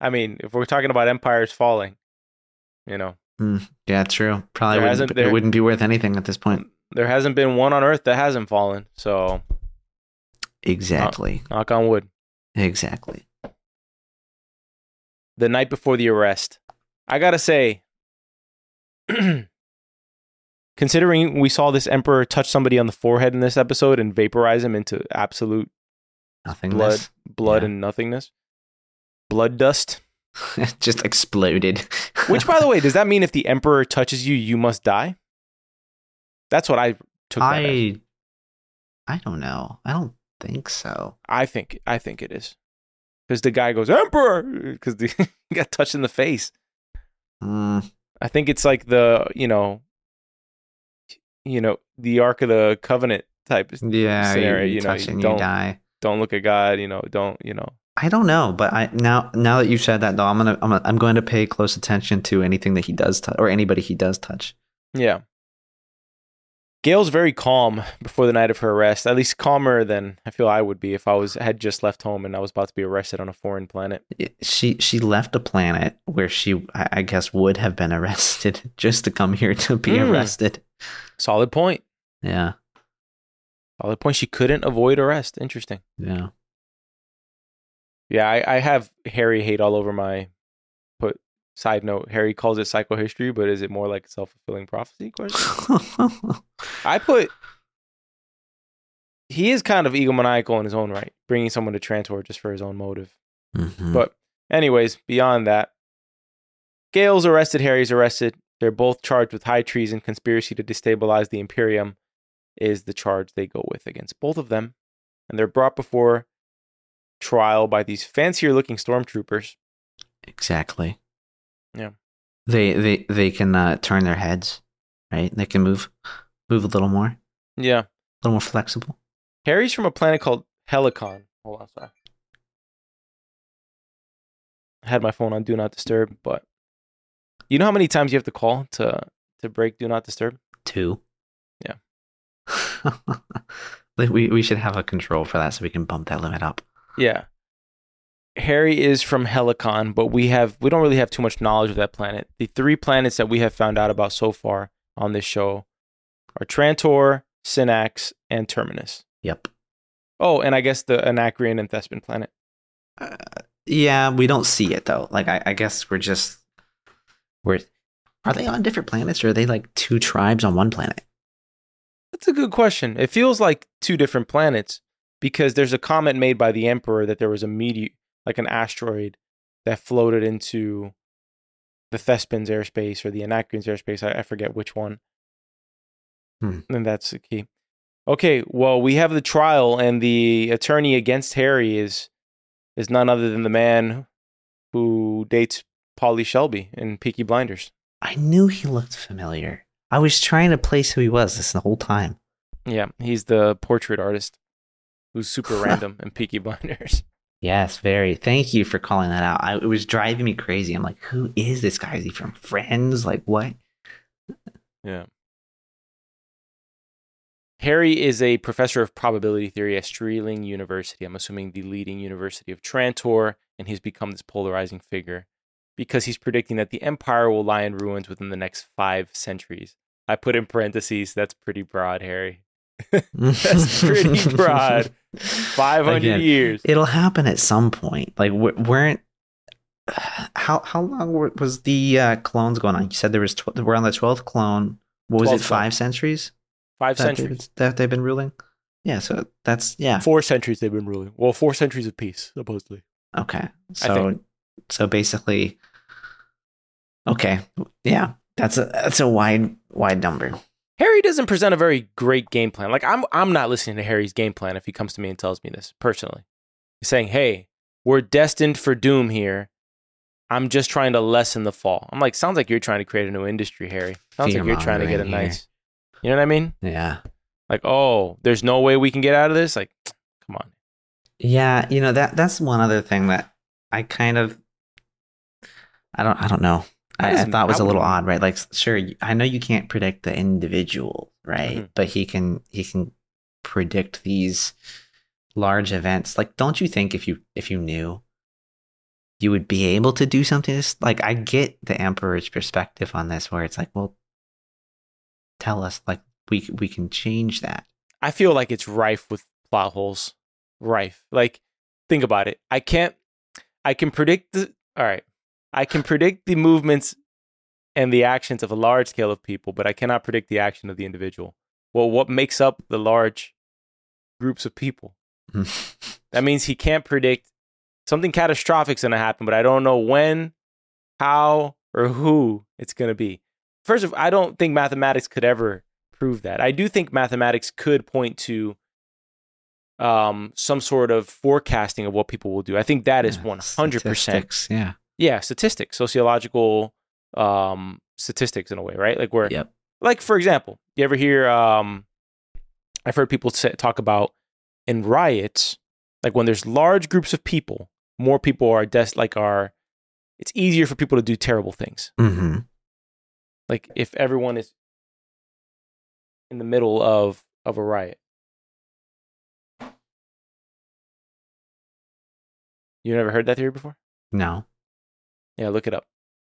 I mean, if we're talking about empires falling, you know, Hmm. Yeah, true. Probably wouldn't, there- it wouldn't be worth anything at this point. there hasn't been one on Earth that hasn't fallen. So, Exactly. knock on wood. Exactly. the night before the arrest. I gotta say, considering we saw this emperor touch somebody on the forehead in this episode and vaporize him into absolute Nothing. blood, blood Yeah. and nothingness, blood dust. just exploded. Which, by the way, does that mean if the emperor touches you, you must die? That's what I took. I I don't know. I don't think so. I think I think it is because the guy goes emperor because he got touched in the face. Mm, I think it's like the you know, you know the Ark of the Covenant type. yeah, Scenario, you, you know, you and don't- you die. Don't look at God. You know, don't you know? I don't know, but I now now that you've said that though, I'm gonna I'm, gonna, I'm going to pay close attention to anything that he does touch or anybody he does touch. Yeah. Gaal's very calm before the night of her arrest. At least calmer than I feel I would be if I was had just left home and I was about to be arrested on a foreign planet. She she left a planet where she I I guess would have been arrested just to come here to be Mm. arrested. Solid point. Yeah, Solid point. She couldn't avoid arrest. Interesting. yeah. Yeah, I, I have Hari hate all over my. Put side note: Hari calls it psychohistory, but is it more like a self fulfilling prophecy? Question. I put. He is kind of egomaniacal in his own right, bringing someone to Trantor just for his own motive. Mhm. But, anyways, beyond that, Gaal's arrested. Hari's arrested. They're both charged with high treason, conspiracy to destabilize the Imperium, is the charge they go with against both of them, and they're brought before trial by these fancier-looking stormtroopers. Exactly. Yeah. They they they can uh, turn their heads, right? They can move move a little more, Yeah. a little more flexible. Hari's from a planet called Helicon. Hold on, sorry. I had my phone on Do Not Disturb, but you know how many times you have to call to to break Do Not Disturb? Two. Yeah. We we should have a control for that so we can bump that limit up. Yeah. Hari is from Helicon, but we have we don't really have too much knowledge of that planet. The three planets that we have found out about so far on this show are Trantor, Synnax, and Terminus. Yep. Oh, and I guess the Anacreon and Thespian planet. Uh, yeah, we don't see it though. Like I, I guess we're just we're are they on different planets or are they like two tribes on one planet? That's a good question. It feels like two different planets because there's a comment made by the Emperor that there was a meteor, like an asteroid, that floated into the Thespians airspace or the Anacreon's airspace. I, I forget which one. Hmm. And that's the key. Okay, well, we have the trial, and the attorney against Hari is is none other than the man who dates Polly Shelby in Peaky Blinders. I knew he looked familiar. I was trying to place who he was this the whole time. Yeah, he's the portrait artist who's super random in Peaky Blinders. Yes, very. Thank you for calling that out. I, it was driving me crazy. I'm like, who is this guy? Is he from Friends? Like, what? Yeah. Hari is a professor of probability theory at Streeling University. I'm assuming the leading university of Trantor, and he's become this polarizing figure because he's predicting that the empire will lie in ruins within the next five centuries. I put in parentheses, that's pretty broad, Hari. that's pretty broad. 500 Again, years. It'll happen at some point. Like, weren't. How how long were, was the uh, clones going on? You said there was tw- we're on the twelfth clone. What was 12th it? clone. Five centuries Five that centuries. they've, that they've been ruling. Yeah, so that's yeah. Four centuries they've been ruling. Well, four centuries of peace, supposedly. Okay. So so basically Okay. Yeah. That's a that's a wide wide number. Hari doesn't present a very great game plan. Like I'm I'm not listening to Hari's game plan if he comes to me and tells me this personally. He's saying, "Hey, we're destined for doom here. I'm just trying to lessen the fall." I'm like, "Sounds like you're trying to create a new industry, Harry. Sounds like you're trying to get a Fear-mongering nice." You know what I mean? Yeah. Like, "Oh, there's no way we can get out of this." Like, come on. Yeah, you know that that's one other thing that I kind of I don't I don't know. I, I thought was a little odd, right? Like sure, I know you can't predict the individual, right? Mhm. But he can he can predict these large events. Like don't you think if you if you knew you would be able to do something this like I get the emperor's perspective on this where it's like, well tell us like we we can change that. I feel like it's rife with plot holes. Rife. Like, think about it. I can't. I can predict the. All right. I can predict the movements and the actions of a large scale of people, but I cannot predict the action of the individual. Well, what makes up the large groups of people? That means he can't predict something catastrophic's going to happen, but I don't know when, how, or who it's going to be. First of all, I don't think mathematics could ever prove that. I do think mathematics could point to um, some sort of forecasting of what people will do. I think that is Yeah, 100%. Yeah. Yeah, statistics, sociological um, statistics in a way, right? Like where Yep. like for example, you ever hear um I've heard people say, talk about in riots, like when there's large groups of people, more people are des- like are it's easier for people to do terrible things. Mm-hmm. Like if everyone is in the middle of of a riot. You never heard that theory before? No. Yeah, look it up.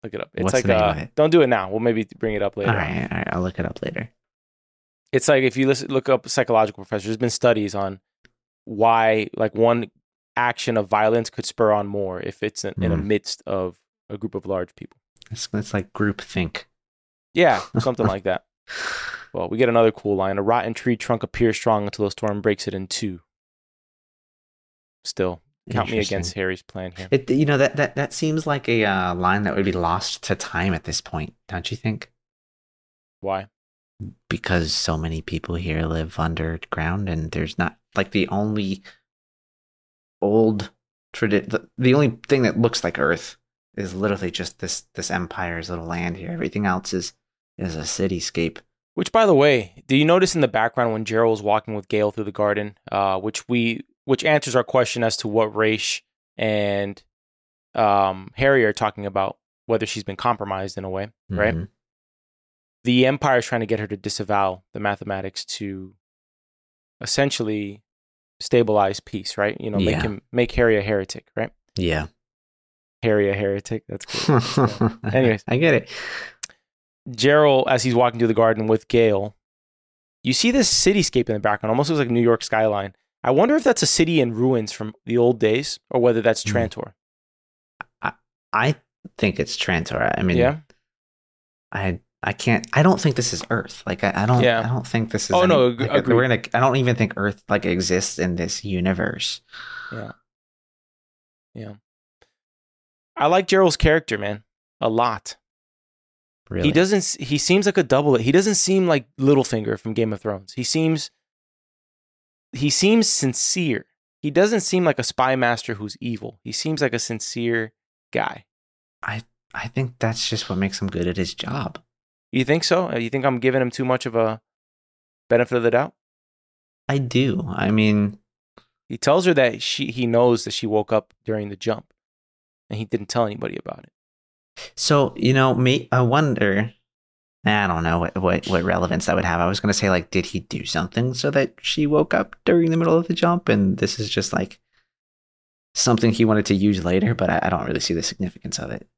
Look it up. It's What's like the name uh, of it? don't do it now. We'll maybe bring it up later. All right, all right. I'll look it up later. it's like if you listen, look up psychological professors, there's been studies on why like one action of violence could spur on more if it's in, in a Mm. midst of a group of large people. It's, it's like group think. Yeah, something like that. Well, we get another cool line. A rotten tree trunk appears strong until a storm breaks it in two. Still, count me against Harry's plan here. It, you know that that that seems like a uh, line that would be lost to time at this point, don't you think? Why? Because so many people here live underground, and there's not like the only old tradi- the, the only thing that looks like Earth is literally just this this empire's little land here. Everything else is is a cityscape. Which, by the way, do you notice in the background when Jerril's walking with Gaal through the garden, uh, which we which answers our question as to what Raych and um, Hari are talking about, whether she's been compromised in a way, right? Mhm. The Empire is trying to get her to disavow the mathematics to essentially stabilize peace, right? You know, make Yeah. him make Hari a heretic, right? Yeah. Hari a heretic. That's cool. Anyways. I get it. Jerril, as he's walking through the garden with Gaal, you see this cityscape in the background, almost looks like New York skyline. I wonder if that's a city in ruins from the old days, or whether that's Hmm. Trantor. I think it's Trantor. I mean, yeah. I I can't. I don't think this is Earth. Like I, I don't. Yeah. I don't think this is. Oh, any- no, ag- like, we're gonna. I don't even think Earth like exists in this universe. Yeah. Yeah. I like Jerril's character, man, a lot. Really, He doesn't. He seems like a double. He doesn't seem like Littlefinger from Game of Thrones. He seems. He seems sincere. He doesn't seem like a spy master who's evil. He seems like a sincere guy. I I think that's just what makes him good at his job. You think so? Uh, You think I'm giving him too much of a benefit of the doubt? I do. I mean, He tells her that she he knows that she woke up during the jump, and he didn't tell anybody about it. so you know, me. I wonder. I don't know what, what what relevance that would have. I was gonna say like, did he do something so that she woke up during the middle of the jump, and this is just like something he wanted to use later, but I, I don't really see the significance of it.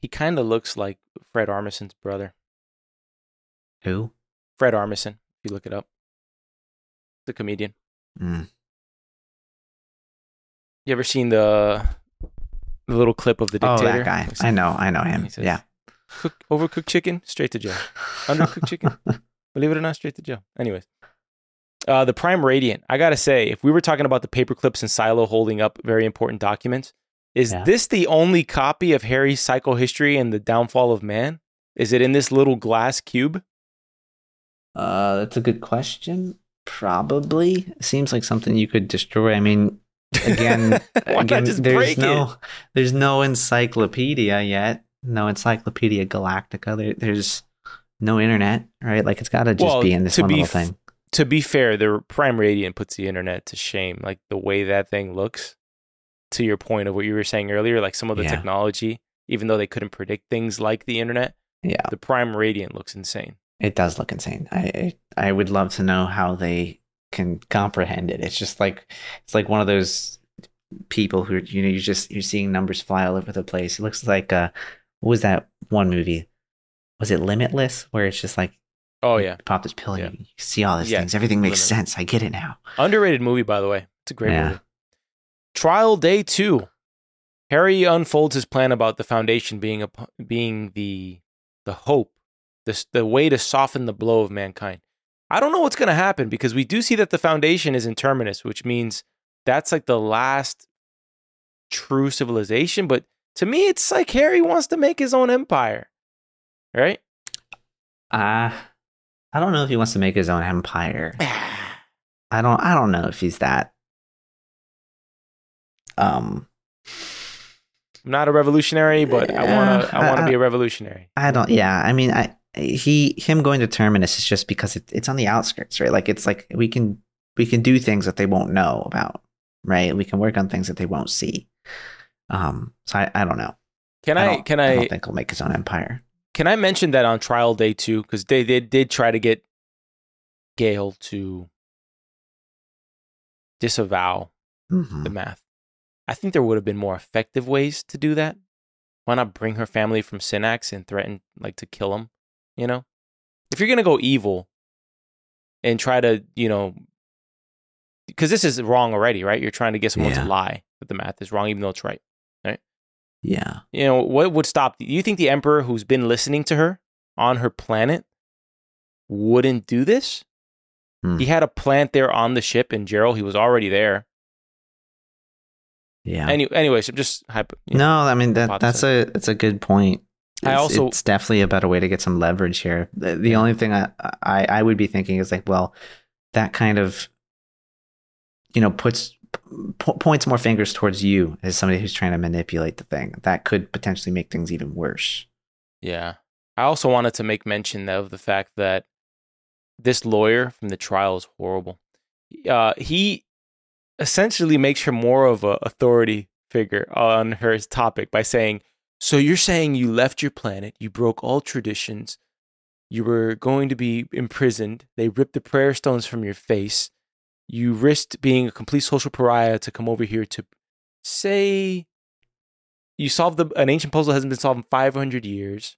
He kind of looks like Fred Armisen's brother. Who? Fred Armisen, if you look it up. The comedian. Mm. You ever seen the the little clip of the Oh, that guy. I know. I know him. Says, Yeah. Cook, overcooked chicken, straight to jail. Undercooked chicken, believe it or not, straight to jail. Anyways, uh, the Prime Radiant. I gotta say, if we were talking about the paper clips and Silo holding up very important documents, is Yeah. this the only copy of Hari's psychohistory and the downfall of man? Is it in this little glass cube? Uh, that's a good question. Probably seems like something you could destroy. I mean, again, again, there's no, it? there's no encyclopedia yet. No encyclopedia Galactica. There, there's no internet, right? Like it's got to just Well, be in this one be little f- thing. To be fair, the Prime Radiant puts the internet to shame. Like the way that thing looks. To your point of what you were saying earlier, like some of the Yeah. technology, even though they couldn't predict things like the internet, Yeah, the Prime Radiant looks insane. it does look insane. I, I, would love to know how they can comprehend it. It's just like it's like one of those people who you know you just you're seeing numbers fly all over the place. It looks like uh, what was that one movie? Was it Limitless? Where it's just like Oh you yeah, pop this pill, Yeah. you see all these Yeah, things. Everything makes Limitless. sense. I get it now. underrated movie by the way. It's a great Yeah. movie. Trial day two. Hari unfolds his plan about the Foundation being a, being the the hope, the the way to soften the blow of mankind. I don't know what's going to happen because we do see that the Foundation is in Terminus, which means that's like the last true civilization. But to me, it's like Hari wants to make his own empire, right? Uh I don't know if he wants to make his own empire. I don't I don't know if he's that um I'm not a revolutionary, but I want to. I want to I- be a revolutionary. I don't. Yeah, I mean, I he him going to terminus is just because it, it's on the outskirts, right? Like it's like we can we can do things that they won't know about, right? We can work on things that they won't see. Um, so I, I don't know. Can I? don't- can I I? don't think he'll make his own empire. Can I mention that on trial day two because they, they did try to get Gaal to disavow Mhm. the math. I think there would have been more effective ways to do that. Why not bring her family from Synnax and threaten like to kill them? You know, if you're gonna go evil and try to, you know, because this is wrong already, right? You're trying to get someone Yeah. to lie that the math is wrong, even though it's right. Yeah, You know, what would stop? Do you think the Emperor, who's been listening to her on her planet, wouldn't do this? Hmm. He had a plant there on the ship in Jerril. He was already there. yeah. Any, anyways, I'm just hypo, you know, no, I mean that that's a that's a good point. I It's- also- it's definitely a better way to get some leverage here. The, the only thing I, I I would be thinking is like, well, that kind of you know puts po- points more fingers towards you as somebody who's trying to manipulate the thing. That could potentially make things even worse. Yeah. I also wanted to make mention of the fact that this lawyer from the trial is horrible. Uh, he essentially makes her more of a authority figure on her topic by saying, "So you're saying you left your planet, you broke all traditions, you were going to be imprisoned, they ripped the prayer stones from your face, you risked being a complete social pariah to come over here to say you solved the, an ancient puzzle hasn't been solved in 500 years."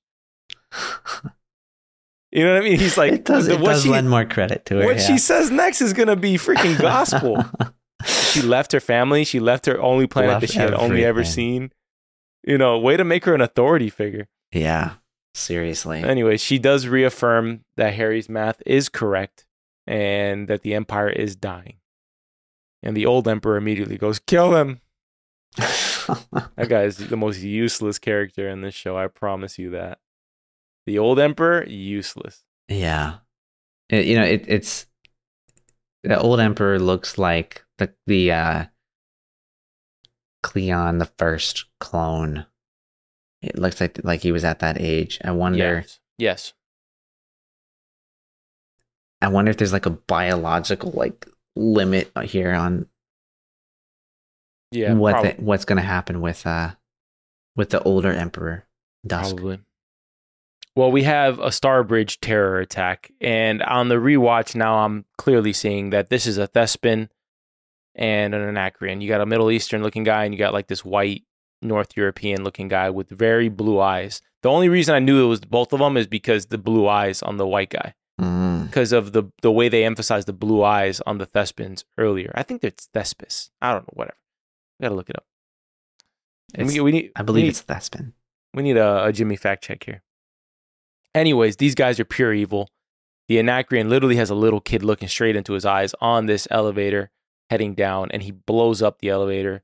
You know what I mean? He's like, it does, it what does she, lend more credit to her. what yeah. she says next is gonna be freaking gospel. she left her family. She left her only planet Left that she had only ever seen. You know, way to make her an authority figure. yeah, seriously. Anyway, she does reaffirm that Harry's math is correct and that the empire is dying. And the old emperor immediately goes, "Kill him." That guy is the most useless character in this show. I promise you that. The old emperor, useless. yeah, It- you know, it, it's the old emperor looks like the the uh, Cleon the first clone. It looks like like he was at that age. I wonder. Yes. Yes. I wonder if there's like a biological like limit here on Yeah. what the, what's going to happen with uh with the older emperor Dusk. Probably. Well, we have a Starbridge terror attack, and on the rewatch now, I'm clearly seeing that this is a Thespian and an Anacreon. You got a Middle Eastern looking guy, and you got like this white North European looking guy with very blue eyes. The only reason I knew it was both of them is because the blue eyes on the white guy, Mm. because of the the way they emphasized the blue eyes on the Thespins earlier. I think it's Thespis. I don't know. Whatever. We gotta look it up. And we, we need. I believe we need- it's Thespin. we need a, a Jimmy fact check here. Anyways, these guys are pure evil. The Anacreon literally has a little kid looking straight into his eyes on this elevator heading down, and he blows up the elevator.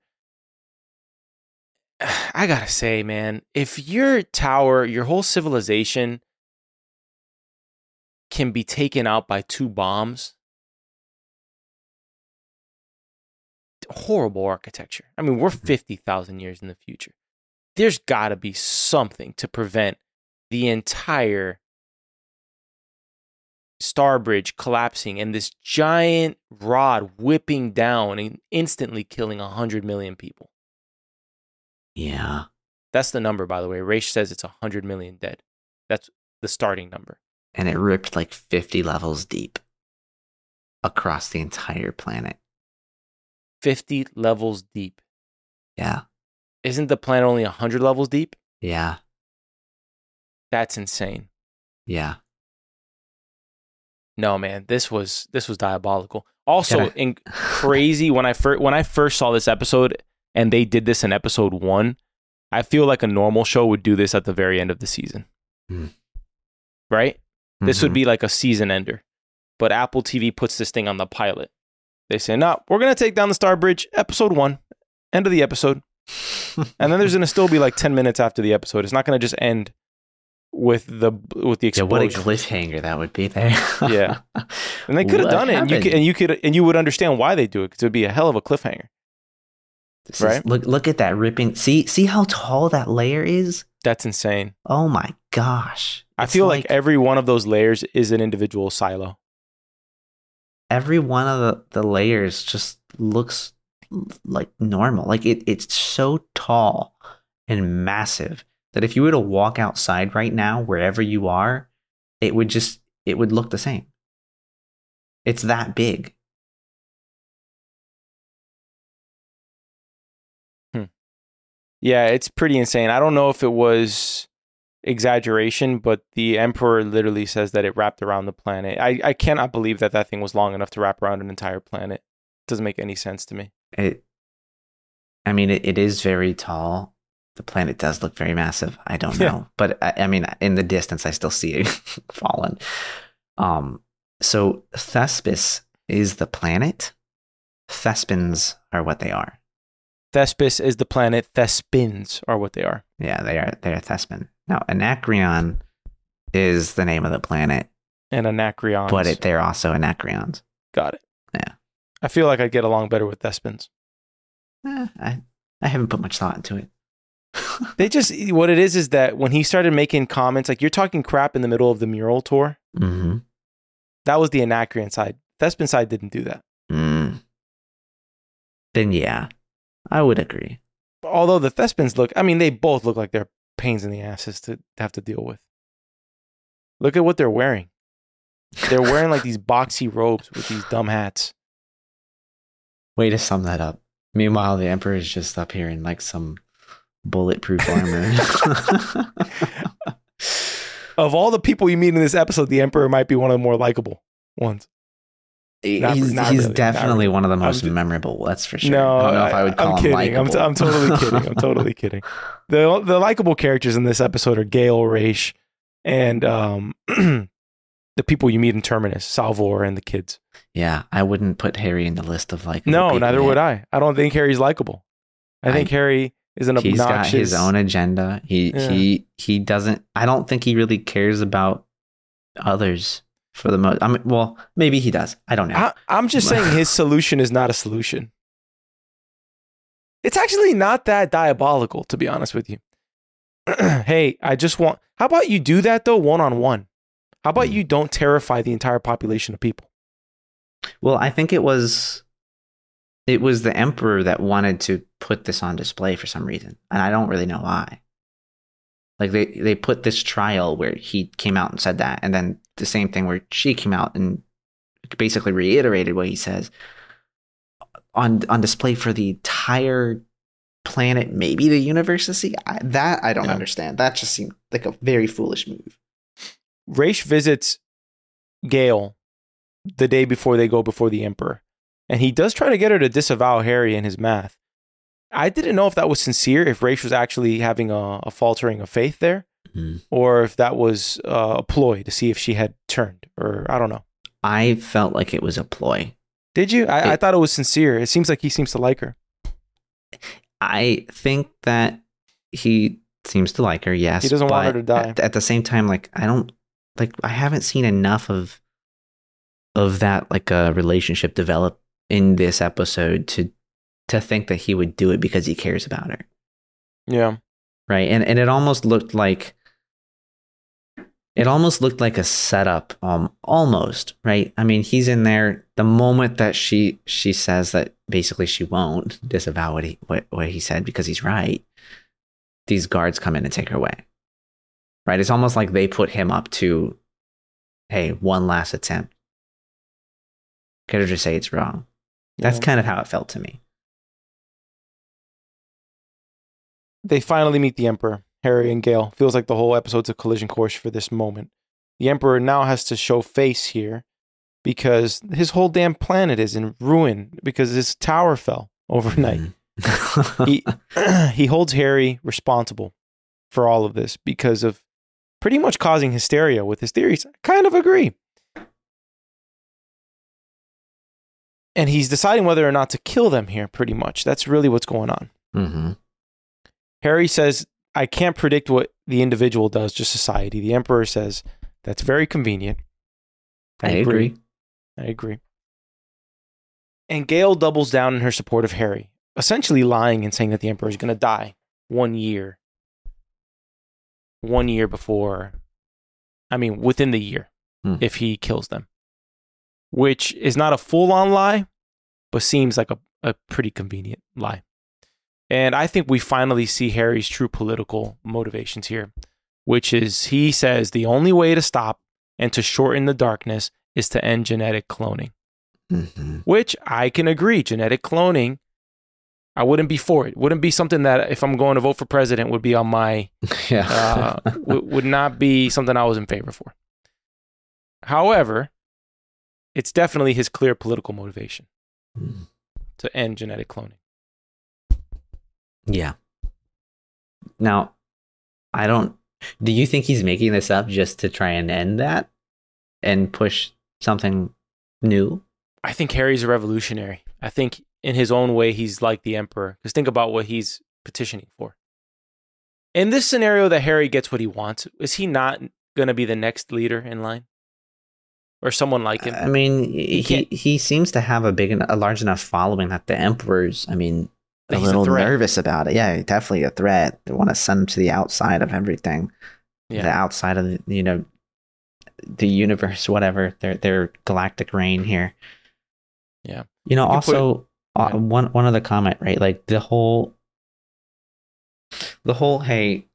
I gotta say, man, if your tower, your whole civilization can be taken out by two bombs, horrible architecture. I mean, we're mm-hmm. 50,000 years in the future. There's got to be something to prevent the entire Star Bridge collapsing and this giant rod whipping down and instantly killing 100 million people. Yeah. That's the number, by the way. Raych says it's 100 million dead. That's the starting number. And it ripped like 50 levels deep across the entire planet. 50 levels deep. Yeah. Isn't the planet only 100 levels deep? Yeah. That's insane. Yeah. No, man, this was this was diabolical. Also, Gotta- in crazy when I first when I first saw this episode and they did this in episode 1, I feel like a normal show would do this at the very end of the season. Hmm. Right? This would Mhm. be like a season ender. But Apple TV puts this thing on the pilot. They say, "No, we're going to take down the Star Bridge episode 1, end of the episode." And then there's going to still be like 10 minutes after the episode. It's not going to just end with the with the explosion. yeah, what a cliffhanger that would be there. Yeah. And they could have done it, and you could, and you could, and you would understand why they do it because it would be a hell of a cliffhanger. This is- Right? look look at that ripping. See see how tall that layer is? That's insane. Oh my gosh. I feel like, every one of those layers is an individual silo. every one of the, the layers just looks like normal. Like it, it's so tall and massive that if you were to walk outside right now, wherever you are, it would just it would look the same. It's that big. Hmm. Yeah, it's pretty insane. I don't know if it was exaggeration, but the emperor literally says that it wrapped around the planet. I, I cannot believe that that thing was long enough to wrap around an entire planet. It doesn't make any sense to me. It I mean it, it is very tall. The planet does look very massive. I don't Yeah. know. But I, I mean in the distance I still see it fallen. Um so Thespis is the planet. Thespins are what they are. Thespis is the planet. Thespins are what they are. Yeah, they are they're Thespin. Now Anacreon is the name of the planet, And Anacreons. but it, they're also Anacreons. got it. Yeah. I feel like I'd get along better with Thespins. Eh, I I haven't put much thought into it. They just what it is is that when he started making comments like you're talking crap in the middle of the mural tour, mm-hmm. that was the Anacreon side. Thespin side didn't do that. mm. Then yeah, I would agree. Although the Thespins look, I mean, they both look like they're pains in the asses to have to deal with. Look at what they're wearing. They're wearing like these boxy robes with these dumb hats. Way to sum that up. Meanwhile, the Emperor is just up here in like some bulletproof armor. of all the people you meet in this episode, the Emperor might be one of the more likable ones. Not- he's not he's really, definitely really. one of the most ju- memorable. That's for sure. No, I don't know if I would call him kidding. I'm, t- I'm totally kidding. I'm totally kidding. The the likable characters in this episode are Gaal, Raych, and um, the people you meet in Terminus, Salvor, and the kids. yeah, I wouldn't put Hari in the list of like. No, neither would I. I don't think Hari's likable. I think I- Hari is an He's obnoxious. got his own agenda. He Yeah. he he doesn't. I don't think he really cares about others for the most. I mean, well, maybe he does. I don't know. I, I'm just saying his solution is not a solution. It's actually not that diabolical, to be honest with you. hey, I just want. How about you do that though, one on one? How about Hmm. you don't terrify the entire population of people? Well, I think it was it was the emperor that wanted to put this on display for some reason, and I don't really know why. Like they they put this trial where he came out and said that, and then the same thing where she came out and basically reiterated what he says on on display for the entire planet, maybe the universe to see. I, that I don't understand. That just seemed like a very foolish move. Raych visits Gaal the day before they go before the Emperor, and he does try to get her to disavow Hari and his math. I didn't know if that was sincere, if Raych was actually having a, a faltering of faith there, Mhm. or if that was uh, a ploy to see if she had turned, or I don't know. I felt like it was a ploy. Did you? I, I thought it was sincere. It seems like he seems to like her. I think that he seems to like her. Yes, He doesn't want her to die. At, at the same time, like I don't like I haven't seen enough of of that like a relationship develop in this episode to to think that he would do it because he cares about her, Yeah. right? And and it almost looked like it almost looked like a setup um almost right? I mean he's in there. The moment that she she says that basically she won't disavow what he what, what he said because he's right these guards come in and take her away. Right? It's almost like they put him up to hey one last attempt. Could have just say it's wrong. That's Yeah. kind of how it felt to me. They finally meet the Emperor, Hari and Gaal. Feels like the whole episode's a collision course for this moment. The Emperor now has to show face here because his whole damn planet is in ruin because his tower fell overnight. Mhm. he he holds Hari responsible for all of this because of pretty much causing hysteria with his theories. I kind of agree. And he's deciding whether or not to kill them here, pretty much. That's really what's going on. Mhm. Hari says, I can't predict what the individual does, just society. The Emperor says, that's very convenient. I agree. I agree. And Gaal doubles down in her support of Hari, essentially lying and saying that the Emperor is going to die one year. One year before, I mean, within the year, Hmm. if he kills them, which is not a full on lie, but seems like a, a pretty convenient lie. And I think we finally see Hari's true political motivations here, which is he says the only way to stop and to shorten the darkness is to end genetic cloning, Mhm. which I can agree. Genetic cloning, I wouldn't be for it. Wouldn't be something that if I'm going to vote for president would be on my yeah uh, w- would not be something I was in favor for. However, it's definitely his clear political motivation Mm. to end genetic cloning. Yeah. Now, I don't. Do you think he's making this up just to try and end that and push something new? I think Hari's a revolutionary. I think in his own way, he's like the emperor. Because think about what he's petitioning for. In this scenario that Hari gets what he wants, is he not going to be the next leader in line? Or someone like him? I mean, he can't- he seems to have a big, en- a large enough following that the emperor's. I mean, That a a little threat. nervous about it. Yeah, definitely a threat. They want to send him to the outside of everything. Yeah. The outside of the, you know, the universe, whatever. Their their galactic reign here. Yeah. You know, You could put- also uh, one one other comment, right? Like the whole, the whole. Hey,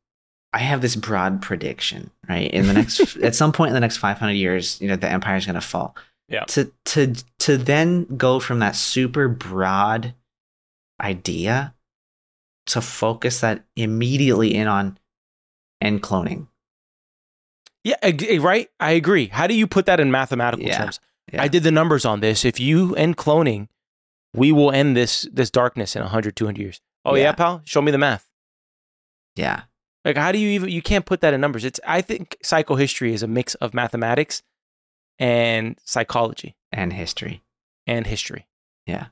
I have this broad prediction, right? In the next, at some point in the next five hundred years, you know, the empire is going to fall. Yeah. To to to then go from that super broad idea to focus that immediately in on end cloning. Yeah, eh, right. I agree. How do you put that in mathematical Yeah, terms? yeah. I did the numbers on this. If you end cloning, we will end this this darkness in 100, 200 years. Oh yeah, Yeah. pal. Show me the math. Yeah. Like, how do you even? You can't put that in numbers. It's. I think psychohistory is a mix of mathematics and psychology And history. and history. Yeah.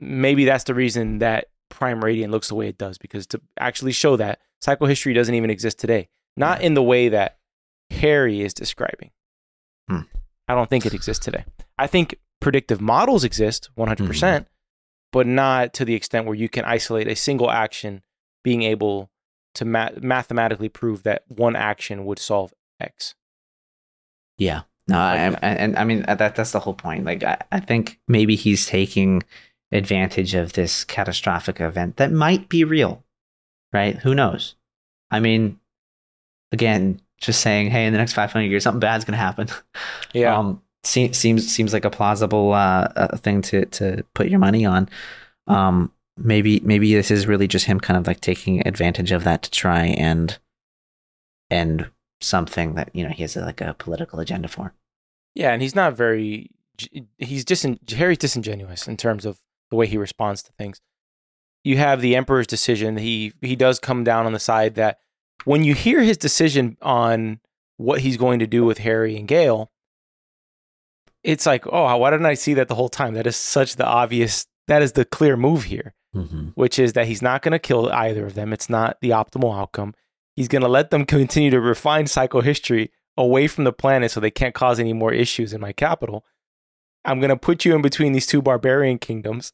Maybe that's the reason that Prime Radiant looks the way it does because to actually show that psychohistory doesn't even exist today, not in the way that Hari is describing. Hmm. I don't think it exists today. I think predictive models exist 100%, Mm-hmm. but not to the extent where you can isolate a single action being able to ma- mathematically prove that one action would solve X. Yeah. No, I, I, and I mean that that's the whole point. Like I, I think maybe he's taking advantage of this catastrophic event that might be real. Right? Who knows? I mean, again, just saying, hey, in the next 500 years, something bad's going to happen. Yeah. Um, se- seems seems like a plausible uh, uh, thing to to put your money on. Um, maybe maybe this is really just him kind of like taking advantage of that to try and end something that you know he has like a political agenda for. Yeah, and he's not very. He's disin, Hari's disingenuous in terms of the way he responds to things. You have the Emperor's decision. He he does come down on the side that when you hear his decision on what he's going to do with Hari and Gaal, it's like, oh, why didn't I see that the whole time? That is such the obvious. That is the clear move here, Mm-hmm. which is that he's not going to kill either of them. It's not the optimal outcome. He's going to let them continue to refine psychohistory away from the planet so they can't cause any more issues in my capital. I'm going to put you in between these two barbarian kingdoms.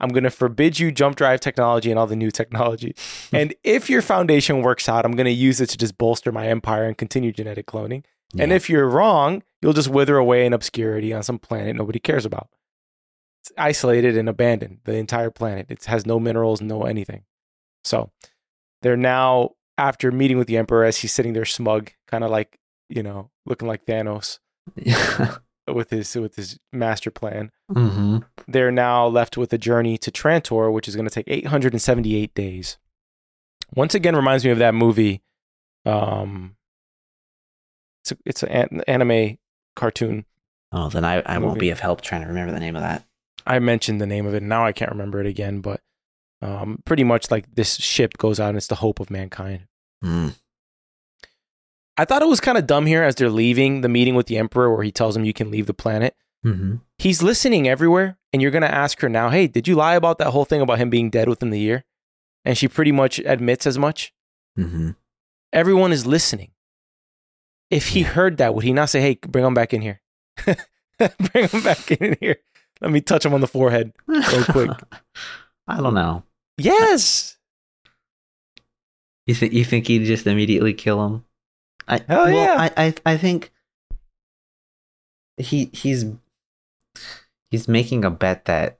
I'm going to forbid you jump drive technology and all the new technology. Hmm. and if your foundation works out, I'm going to use it to just bolster my empire and continue genetic cloning. And if you're wrong, you'll just wither away in obscurity on some planet nobody cares about. It's isolated and abandoned, the entire planet. It has no minerals, no anything. So they're now, after meeting with the Emperor as he's sitting there smug, kind of like, you know, looking like Thanos with his with his master plan. mm-hmm. They're now left with a journey to Trantor, which is going to take 878 days. Once again, reminds me of that movie. Um, it's a, it's an anime cartoon. Oh, then I, I won't be of help trying to remember the name of that. I mentioned the name of it. Now I can't remember it again, but um, pretty much like this ship goes out and it's the hope of mankind. Mm. I thought it was kind of dumb here as they're leaving the meeting with the Emperor, where he tells them you can leave the planet. Mm-hmm. He's listening everywhere, and you're going to ask her now, hey, did you lie about that whole thing about him being dead within the year? And she pretty much admits as much. Mm-hmm. Everyone is listening. If he heard that, would he not say, hey, bring him back in here? bring him back in here. Let me touch him on the forehead. Real quick. I don't know. Yes. You think you think he'd just immediately kill him? I, Hell well, yeah. I, I I think he he's he's making a bet that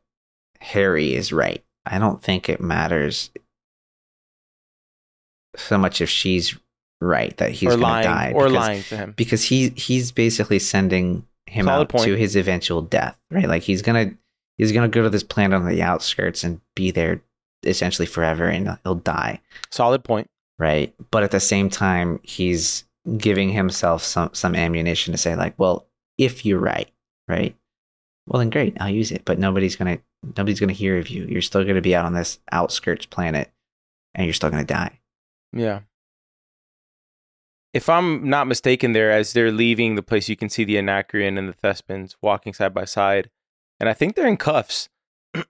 Hari is right. I don't think it matters so much if she's right that he's going to die or because, lying to him. because he he's basically sending him Solid out point. to his eventual death, right? Like he's gonna he's gonna go to this planet on the outskirts and be there essentially forever, and he'll die Solid point. right? But at the same time, he's giving himself some some ammunition to say like, well, if you're right, right? Well, then great, I'll use it. But nobody's gonna nobody's gonna hear of you. You're still gonna be out on this outskirts planet, and you're still gonna die. Yeah. If I'm not mistaken, there as they're leaving the place, you can see the Anacreon and the Thespians walking side by side, and I think they're in cuffs.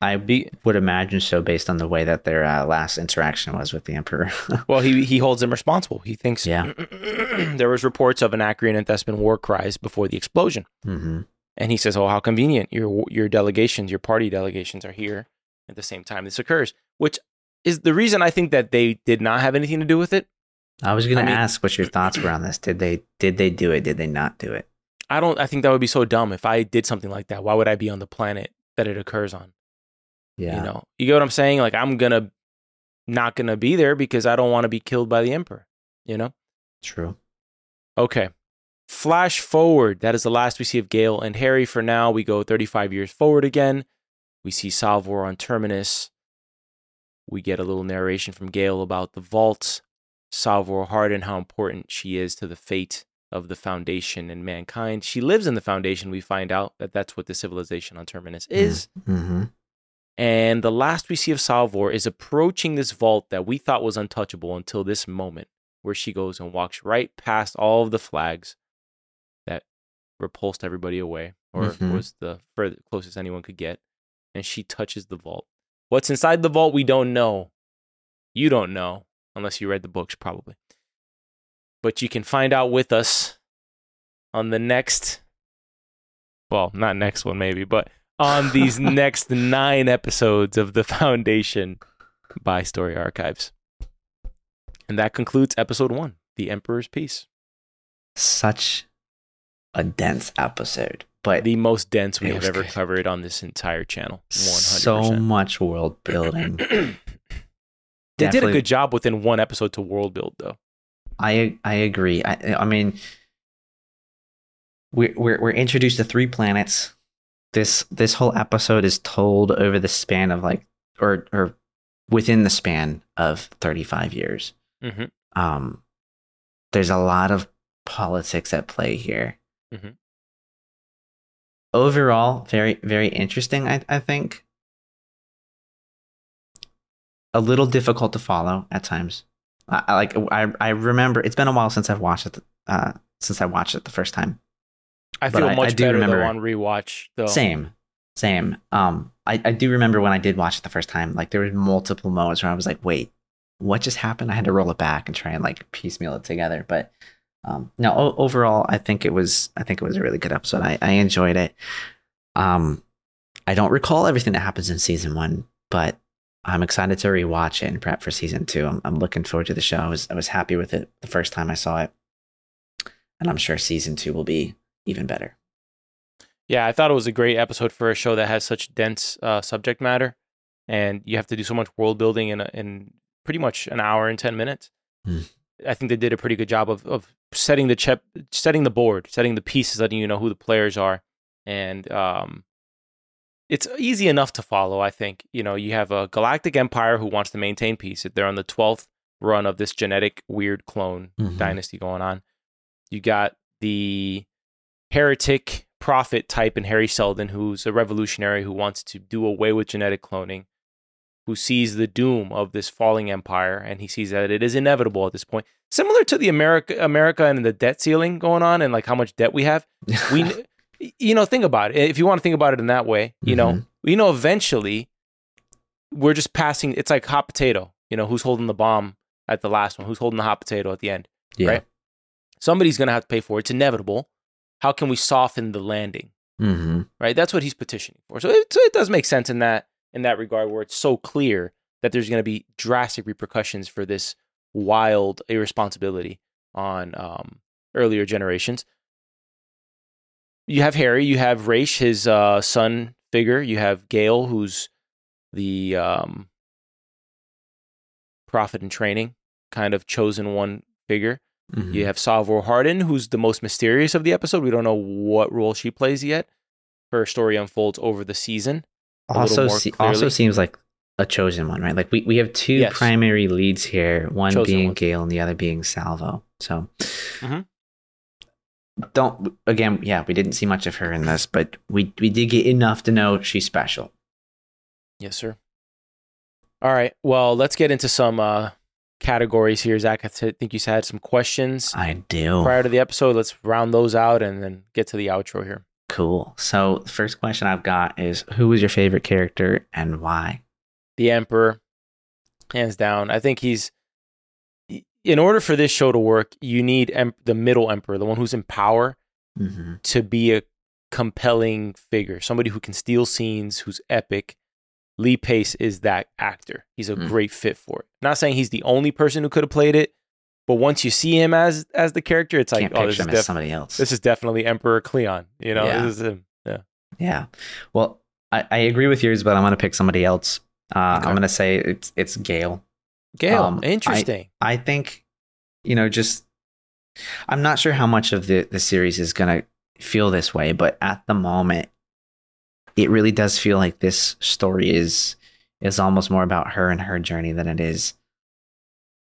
I Be- would imagine so, based on the way that their uh, last interaction was with the Emperor. well, he he holds them responsible. He thinks Yeah. there was reports of Anacreon and Thespian war cries before the explosion, hmm and he says, "Oh, how convenient! Your your delegations, your party delegations, are here at the same time this occurs." Which is the reason I think that they did not have anything to do with it. I was I mean- ask what your thoughts were on this. Did they did they do it? Did they not do it? I don't. I think that would be so dumb if I did something like that. Why would I be on the planet that it occurs on? Yeah. You know, you get what I'm saying? Like I'm gonna not gonna be there because I don't want to be killed by the emperor. You know? True. Okay. Flash forward. That is the last we see of Gaal and Hari. For now, we go 35 years forward again. We see Salvor on Terminus. We get a little narration from Gaal about the vaults, Salvor Hard, and how important she is to the fate of the Foundation and mankind. She lives in the Foundation. We find out that that's what the civilization on Terminus is. Mm-hmm. And the last we see of Salvor is approaching this vault that we thought was untouchable until this moment, where she goes and walks right past all of the flags that repulsed everybody away, or Mhm. was the furthest, closest anyone could get. And she touches the vault. What's inside the vault, we don't know. You don't know, unless you read the books, probably. But you can find out with us on the next, well, not next one, maybe, but on these next nine episodes of The Foundation by Story Archives. And that concludes episode one The Emperor's Peace. Such a dense episode, but The most dense we have ever good. covered on this entire channel. 100%. so much world building. they did a good job within one episode to world build, though. I I agree. I I mean, we're we're we're introduced to three planets. This this whole episode is told over the span of like or or within the span of thirty five years. hmm Um, there's a lot of politics at play here. Mhm. Overall, very very interesting. I I think a little difficult to follow at times. I, I like I I remember it's been a while since I've watched it. Uh, since I watched it the first time. I But feel I- much I do better remember- though on rewatch. Though. Same, same. Um, I I do remember when I did watch it the first time. Like there were multiple moments where I was like, wait, what just happened? I had to roll it back and try and like piecemeal it together. But um, no, o- overall, I think it was I think it was a really good episode. I I enjoyed it. Um, I don't recall everything that happens in season one, but I'm excited to rewatch it and prep for season two. I'm, I'm looking forward to the show. I was I was happy with it the first time I saw it, and I'm sure season two will be even better. Yeah, I thought it was a great episode for a show that has such dense uh, subject matter, and you have to do so much world building in a, in pretty much an hour and ten minutes. Hmm. I think they did a pretty good job of of setting the chep, setting the board, setting the pieces, letting you know who the players are, and um, it's easy enough to follow. I think you know you have a galactic empire who wants to maintain peace. They're on the twelfth run of this genetic weird clone Mhm. dynasty going on. You got the heretic prophet type in Hari Seldon, who's a revolutionary who wants to do away with genetic cloning, who sees the doom of this falling empire, and he sees that it is inevitable at this point. Similar to the America, America and the debt ceiling going on, and like how much debt we have. We, you know, think about it. If you want to think about it in that way, you know, Mhm. you know, eventually we're just passing. It's like hot potato. You know, who's holding the bomb at the last one? Who's holding the hot potato at the end? yeah. right? Somebody's going to have to pay for it. It's inevitable. How can we soften the landing? Mm-hmm. Right? That's what he's petitioning for. So it, so it does make sense in that in that regard, where it's so clear that there's going to be drastic repercussions for this wild irresponsibility on um, earlier generations. You have Hari, you have Raych, his uh, son figure. You have Gaal, who's the um, prophet in training, kind of chosen one figure. Mm-hmm. You have Salvor Hardin, who's the most mysterious of the episode. We don't know what role she plays yet. Her story unfolds over the season. Also, se- also seems like a chosen one, right? Like we, we have two Yes. primary leads here, one Chosen being ones. Gaal and the other being Salvor. So Mhm. don't again, yeah, we didn't see much of her in this, but we we did get enough to know she's special. Yes, sir. All right. Well, let's get into some uh, categories here. Zach, I th- think you had some questions I do. prior to the episode. Let's round those out and then get to the outro here. Cool. So the first question I've got is who was your favorite character and why? The Emperor, hands down. I think he's. In order for this show to work, you need em- the middle emperor, the one who's in power, Mm-hmm. to be a compelling figure, somebody who can steal scenes, who's epic. Lee Pace is that actor. He's a Mm. great fit for it. Not saying he's the only person who could have played it, but once you see him as as the character, it's like, Can't oh, this is, def- somebody else. this is definitely Emperor Cleon. You know, Yeah. this is him. Yeah. Yeah. Well, I, I agree with yours, but I'm gonna pick somebody else. Uh, Okay. I'm gonna say it's it's Gaal. Gaal, Um, I- interesting. I think, you know, just I'm not sure how much of the the series is gonna feel this way, but at the moment, it really does feel like this story is is almost more about her and her journey than it is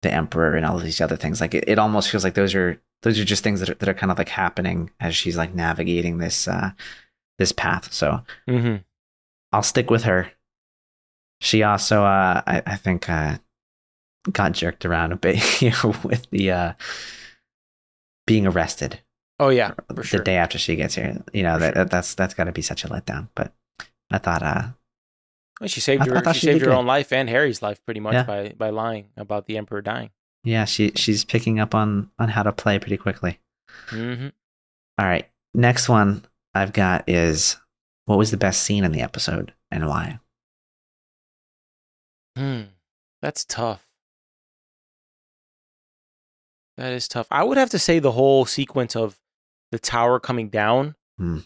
the emperor and all of these other things. Like it, it almost feels like those are those are just things that are, that are kind of like happening as she's like navigating this uh this path. So Mm-hmm. I'll stick with her. She also, uh, I, I think, uh, got jerked around a bit here with the uh, being arrested Oh yeah, for the sure. day after she gets here. You know For that, sure. that that's that's got to be such a letdown. But I thought, uh, Well, She saved I- I her. thought she she saved her good. own life and Hari's life pretty much Yeah. by by lying about the emperor dying. yeah, she she's picking up on on how to play pretty quickly. Mm-hmm. All right, next one I've got is what was the best scene in the episode and why? Hmm. That's tough. That is tough. I would have to say the whole sequence of the tower coming down Hmm.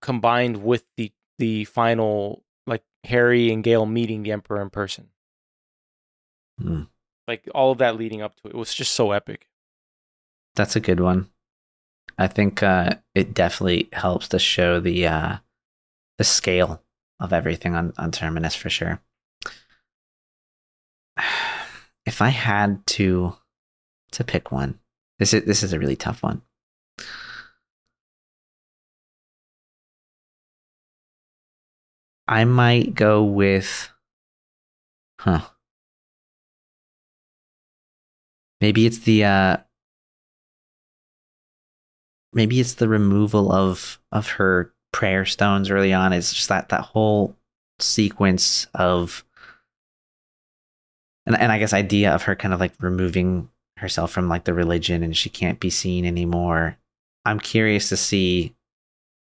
combined with the the final like Hari and Gaal meeting the Emperor in person. Hmm. Like all of that leading up to it was just so epic. That's a good one. I think uh, it definitely helps to show the uh, the scale of everything on, on Terminus for sure. If I had to to pick one, this is this is a really tough one. I might go with, huh? Maybe it's the uh, maybe it's the removal of of her prayer stones early on it's just that that whole sequence of and, and i guess idea of her kind of like removing herself from like the religion and she can't be seen anymore i'm curious to see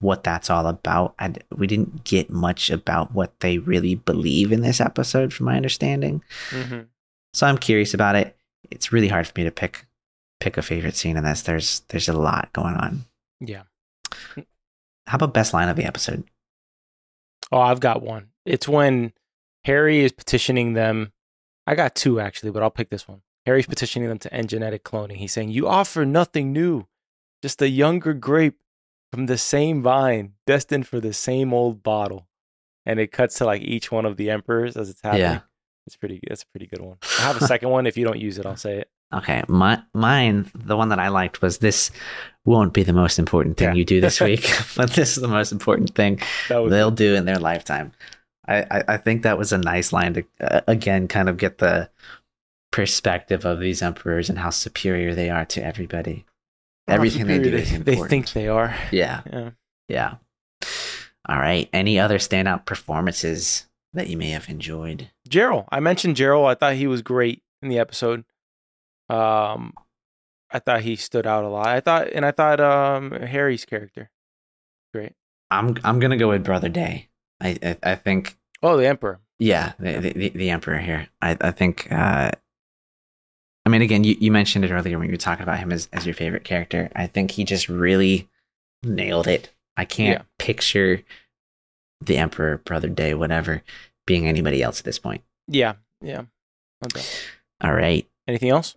what that's all about I, we didn't get much about what they really believe in this episode from my understanding Mm-hmm. so i'm curious about it it's really hard for me to pick pick a favorite scene in this there's there's a lot going on Yeah. how about best line of the episode Oh, I've got one. It's when Hari is petitioning them. I got two actually, but I'll pick this one. Hari's petitioning them to end genetic cloning. He's saying, You offer nothing new, just a younger grape from the same vine, destined for the same old bottle. And it cuts to like each one of the emperors as it's happening. Yeah. It's pretty that's a pretty good one. I have a second one. If you don't use it, I'll say it. Okay, my mine, the one that I liked was this won't be the most important thing Yeah. you do this week, but this is the most important thing they'll do in their lifetime. I, I, I think that was a nice line to uh, again kind of get the perspective of these emperors and how superior they are to everybody. Everything they do they, they think they are. yeah, Yeah. yeah. All right. Any other standout performances that you may have enjoyed? Jerril. I mentioned Jerril. I thought he was great in the episode. Um, I thought he stood out a lot. I thought, and I thought um Hari's character, great. I'm I'm gonna go with Brother Day. I I, I think Oh, the Emperor. Yeah, the, the, the- the emperor here. I, I think. Uh, I mean, again, you, you mentioned it earlier when you were talking about him as, as your favorite character. I think he just really nailed it. I can't Yeah. picture the emperor, brother Day, whatever, being anybody else at this point. Yeah, yeah. Okay. All right. Anything else?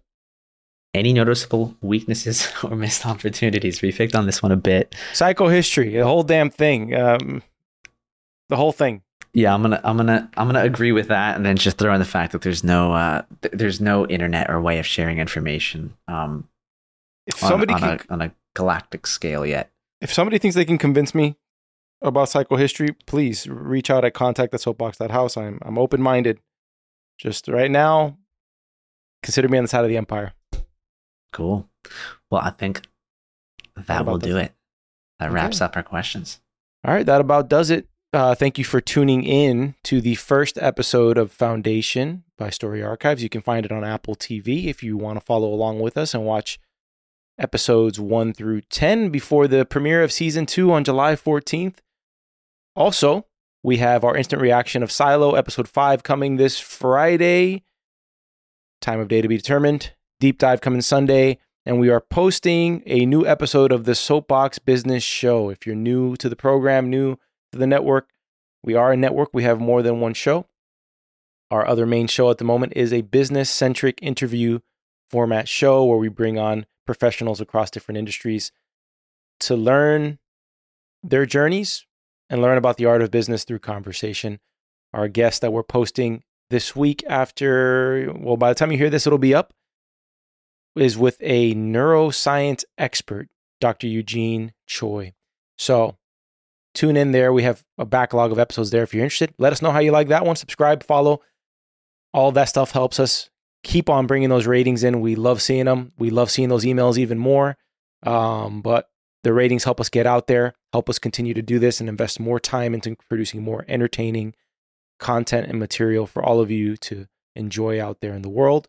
Any noticeable weaknesses or missed opportunities? We picked on this one a bit. Psychohistory, the whole damn thing. Um, the whole thing. Yeah, I'm gonna, I'm gonna, I'm gonna agree with that, and then just throw in the fact that there's no, uh, th- there's no internet or way of sharing information. Um, If on, somebody on, can, a, on a galactic scale yet. if somebody thinks they can convince me about psychohistory, please reach out at contact at soapbox.house. I'm I'm open minded. Just right now, consider me on the side of the empire. Cool. Well, I think that will does do it. That Okay. wraps up our questions. All right, that about does it. Uh, thank you for tuning in to the first episode of Foundation by Story Archives. You can find it on Apple TV if you want to follow along with us and watch episodes 1 through 10 before the premiere of season 2 on July 14th. Also, we have our instant reaction of Silo episode 5 coming this Friday. Time of day to be determined. Deep dive coming Sunday and we are posting a new episode of the Soapbox Business Show. If you're new to the program, new to the network, we are a network. We have more than one show. Our other main show at the moment is a business centric interview format show where we bring on professionals across different industries to learn their journeys and learn about the art of business through conversation. Our guest that we're posting this week after, well, by the time you hear this, it'll be up, is with a neuroscience expert, Dr. Eugene Choi. So tune in there. We have a backlog of episodes there if you're interested. Let us know how you like that one. Subscribe, follow. All that stuff helps us keep on bringing those ratings in. We love seeing them. We love seeing those emails even more. Um, but the ratings help us get out there, help us continue to do this and invest more time into producing more entertaining content and material for all of you to enjoy out there in the world.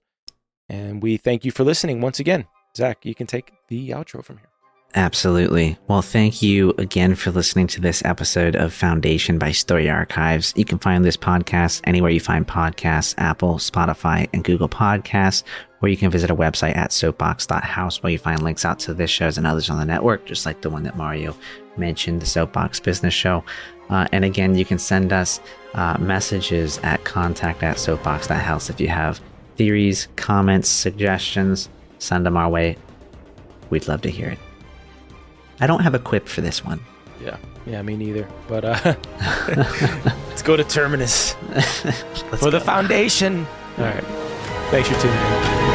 And we thank you for listening once again. Zach, you can take the outro from here. Absolutely. Well, thank you again for listening to this episode of Foundation by Story Archives. You can find this podcast anywhere you find podcasts Apple, Spotify, and Google Podcasts, or you can visit our website at soapbox.house where you find links out to this shows and others on the network, just like the one that Mario mentioned, the Soapbox Business Show. Uh, and again, you can send us uh, messages at contact at soapbox.house if you have theories, comments, suggestions, send them our way. We'd love to hear it. I don't have a quip for this one. Yeah, yeah, me neither. But uh, let's go to Terminus for the foundation. All right. Thanks for tuning in.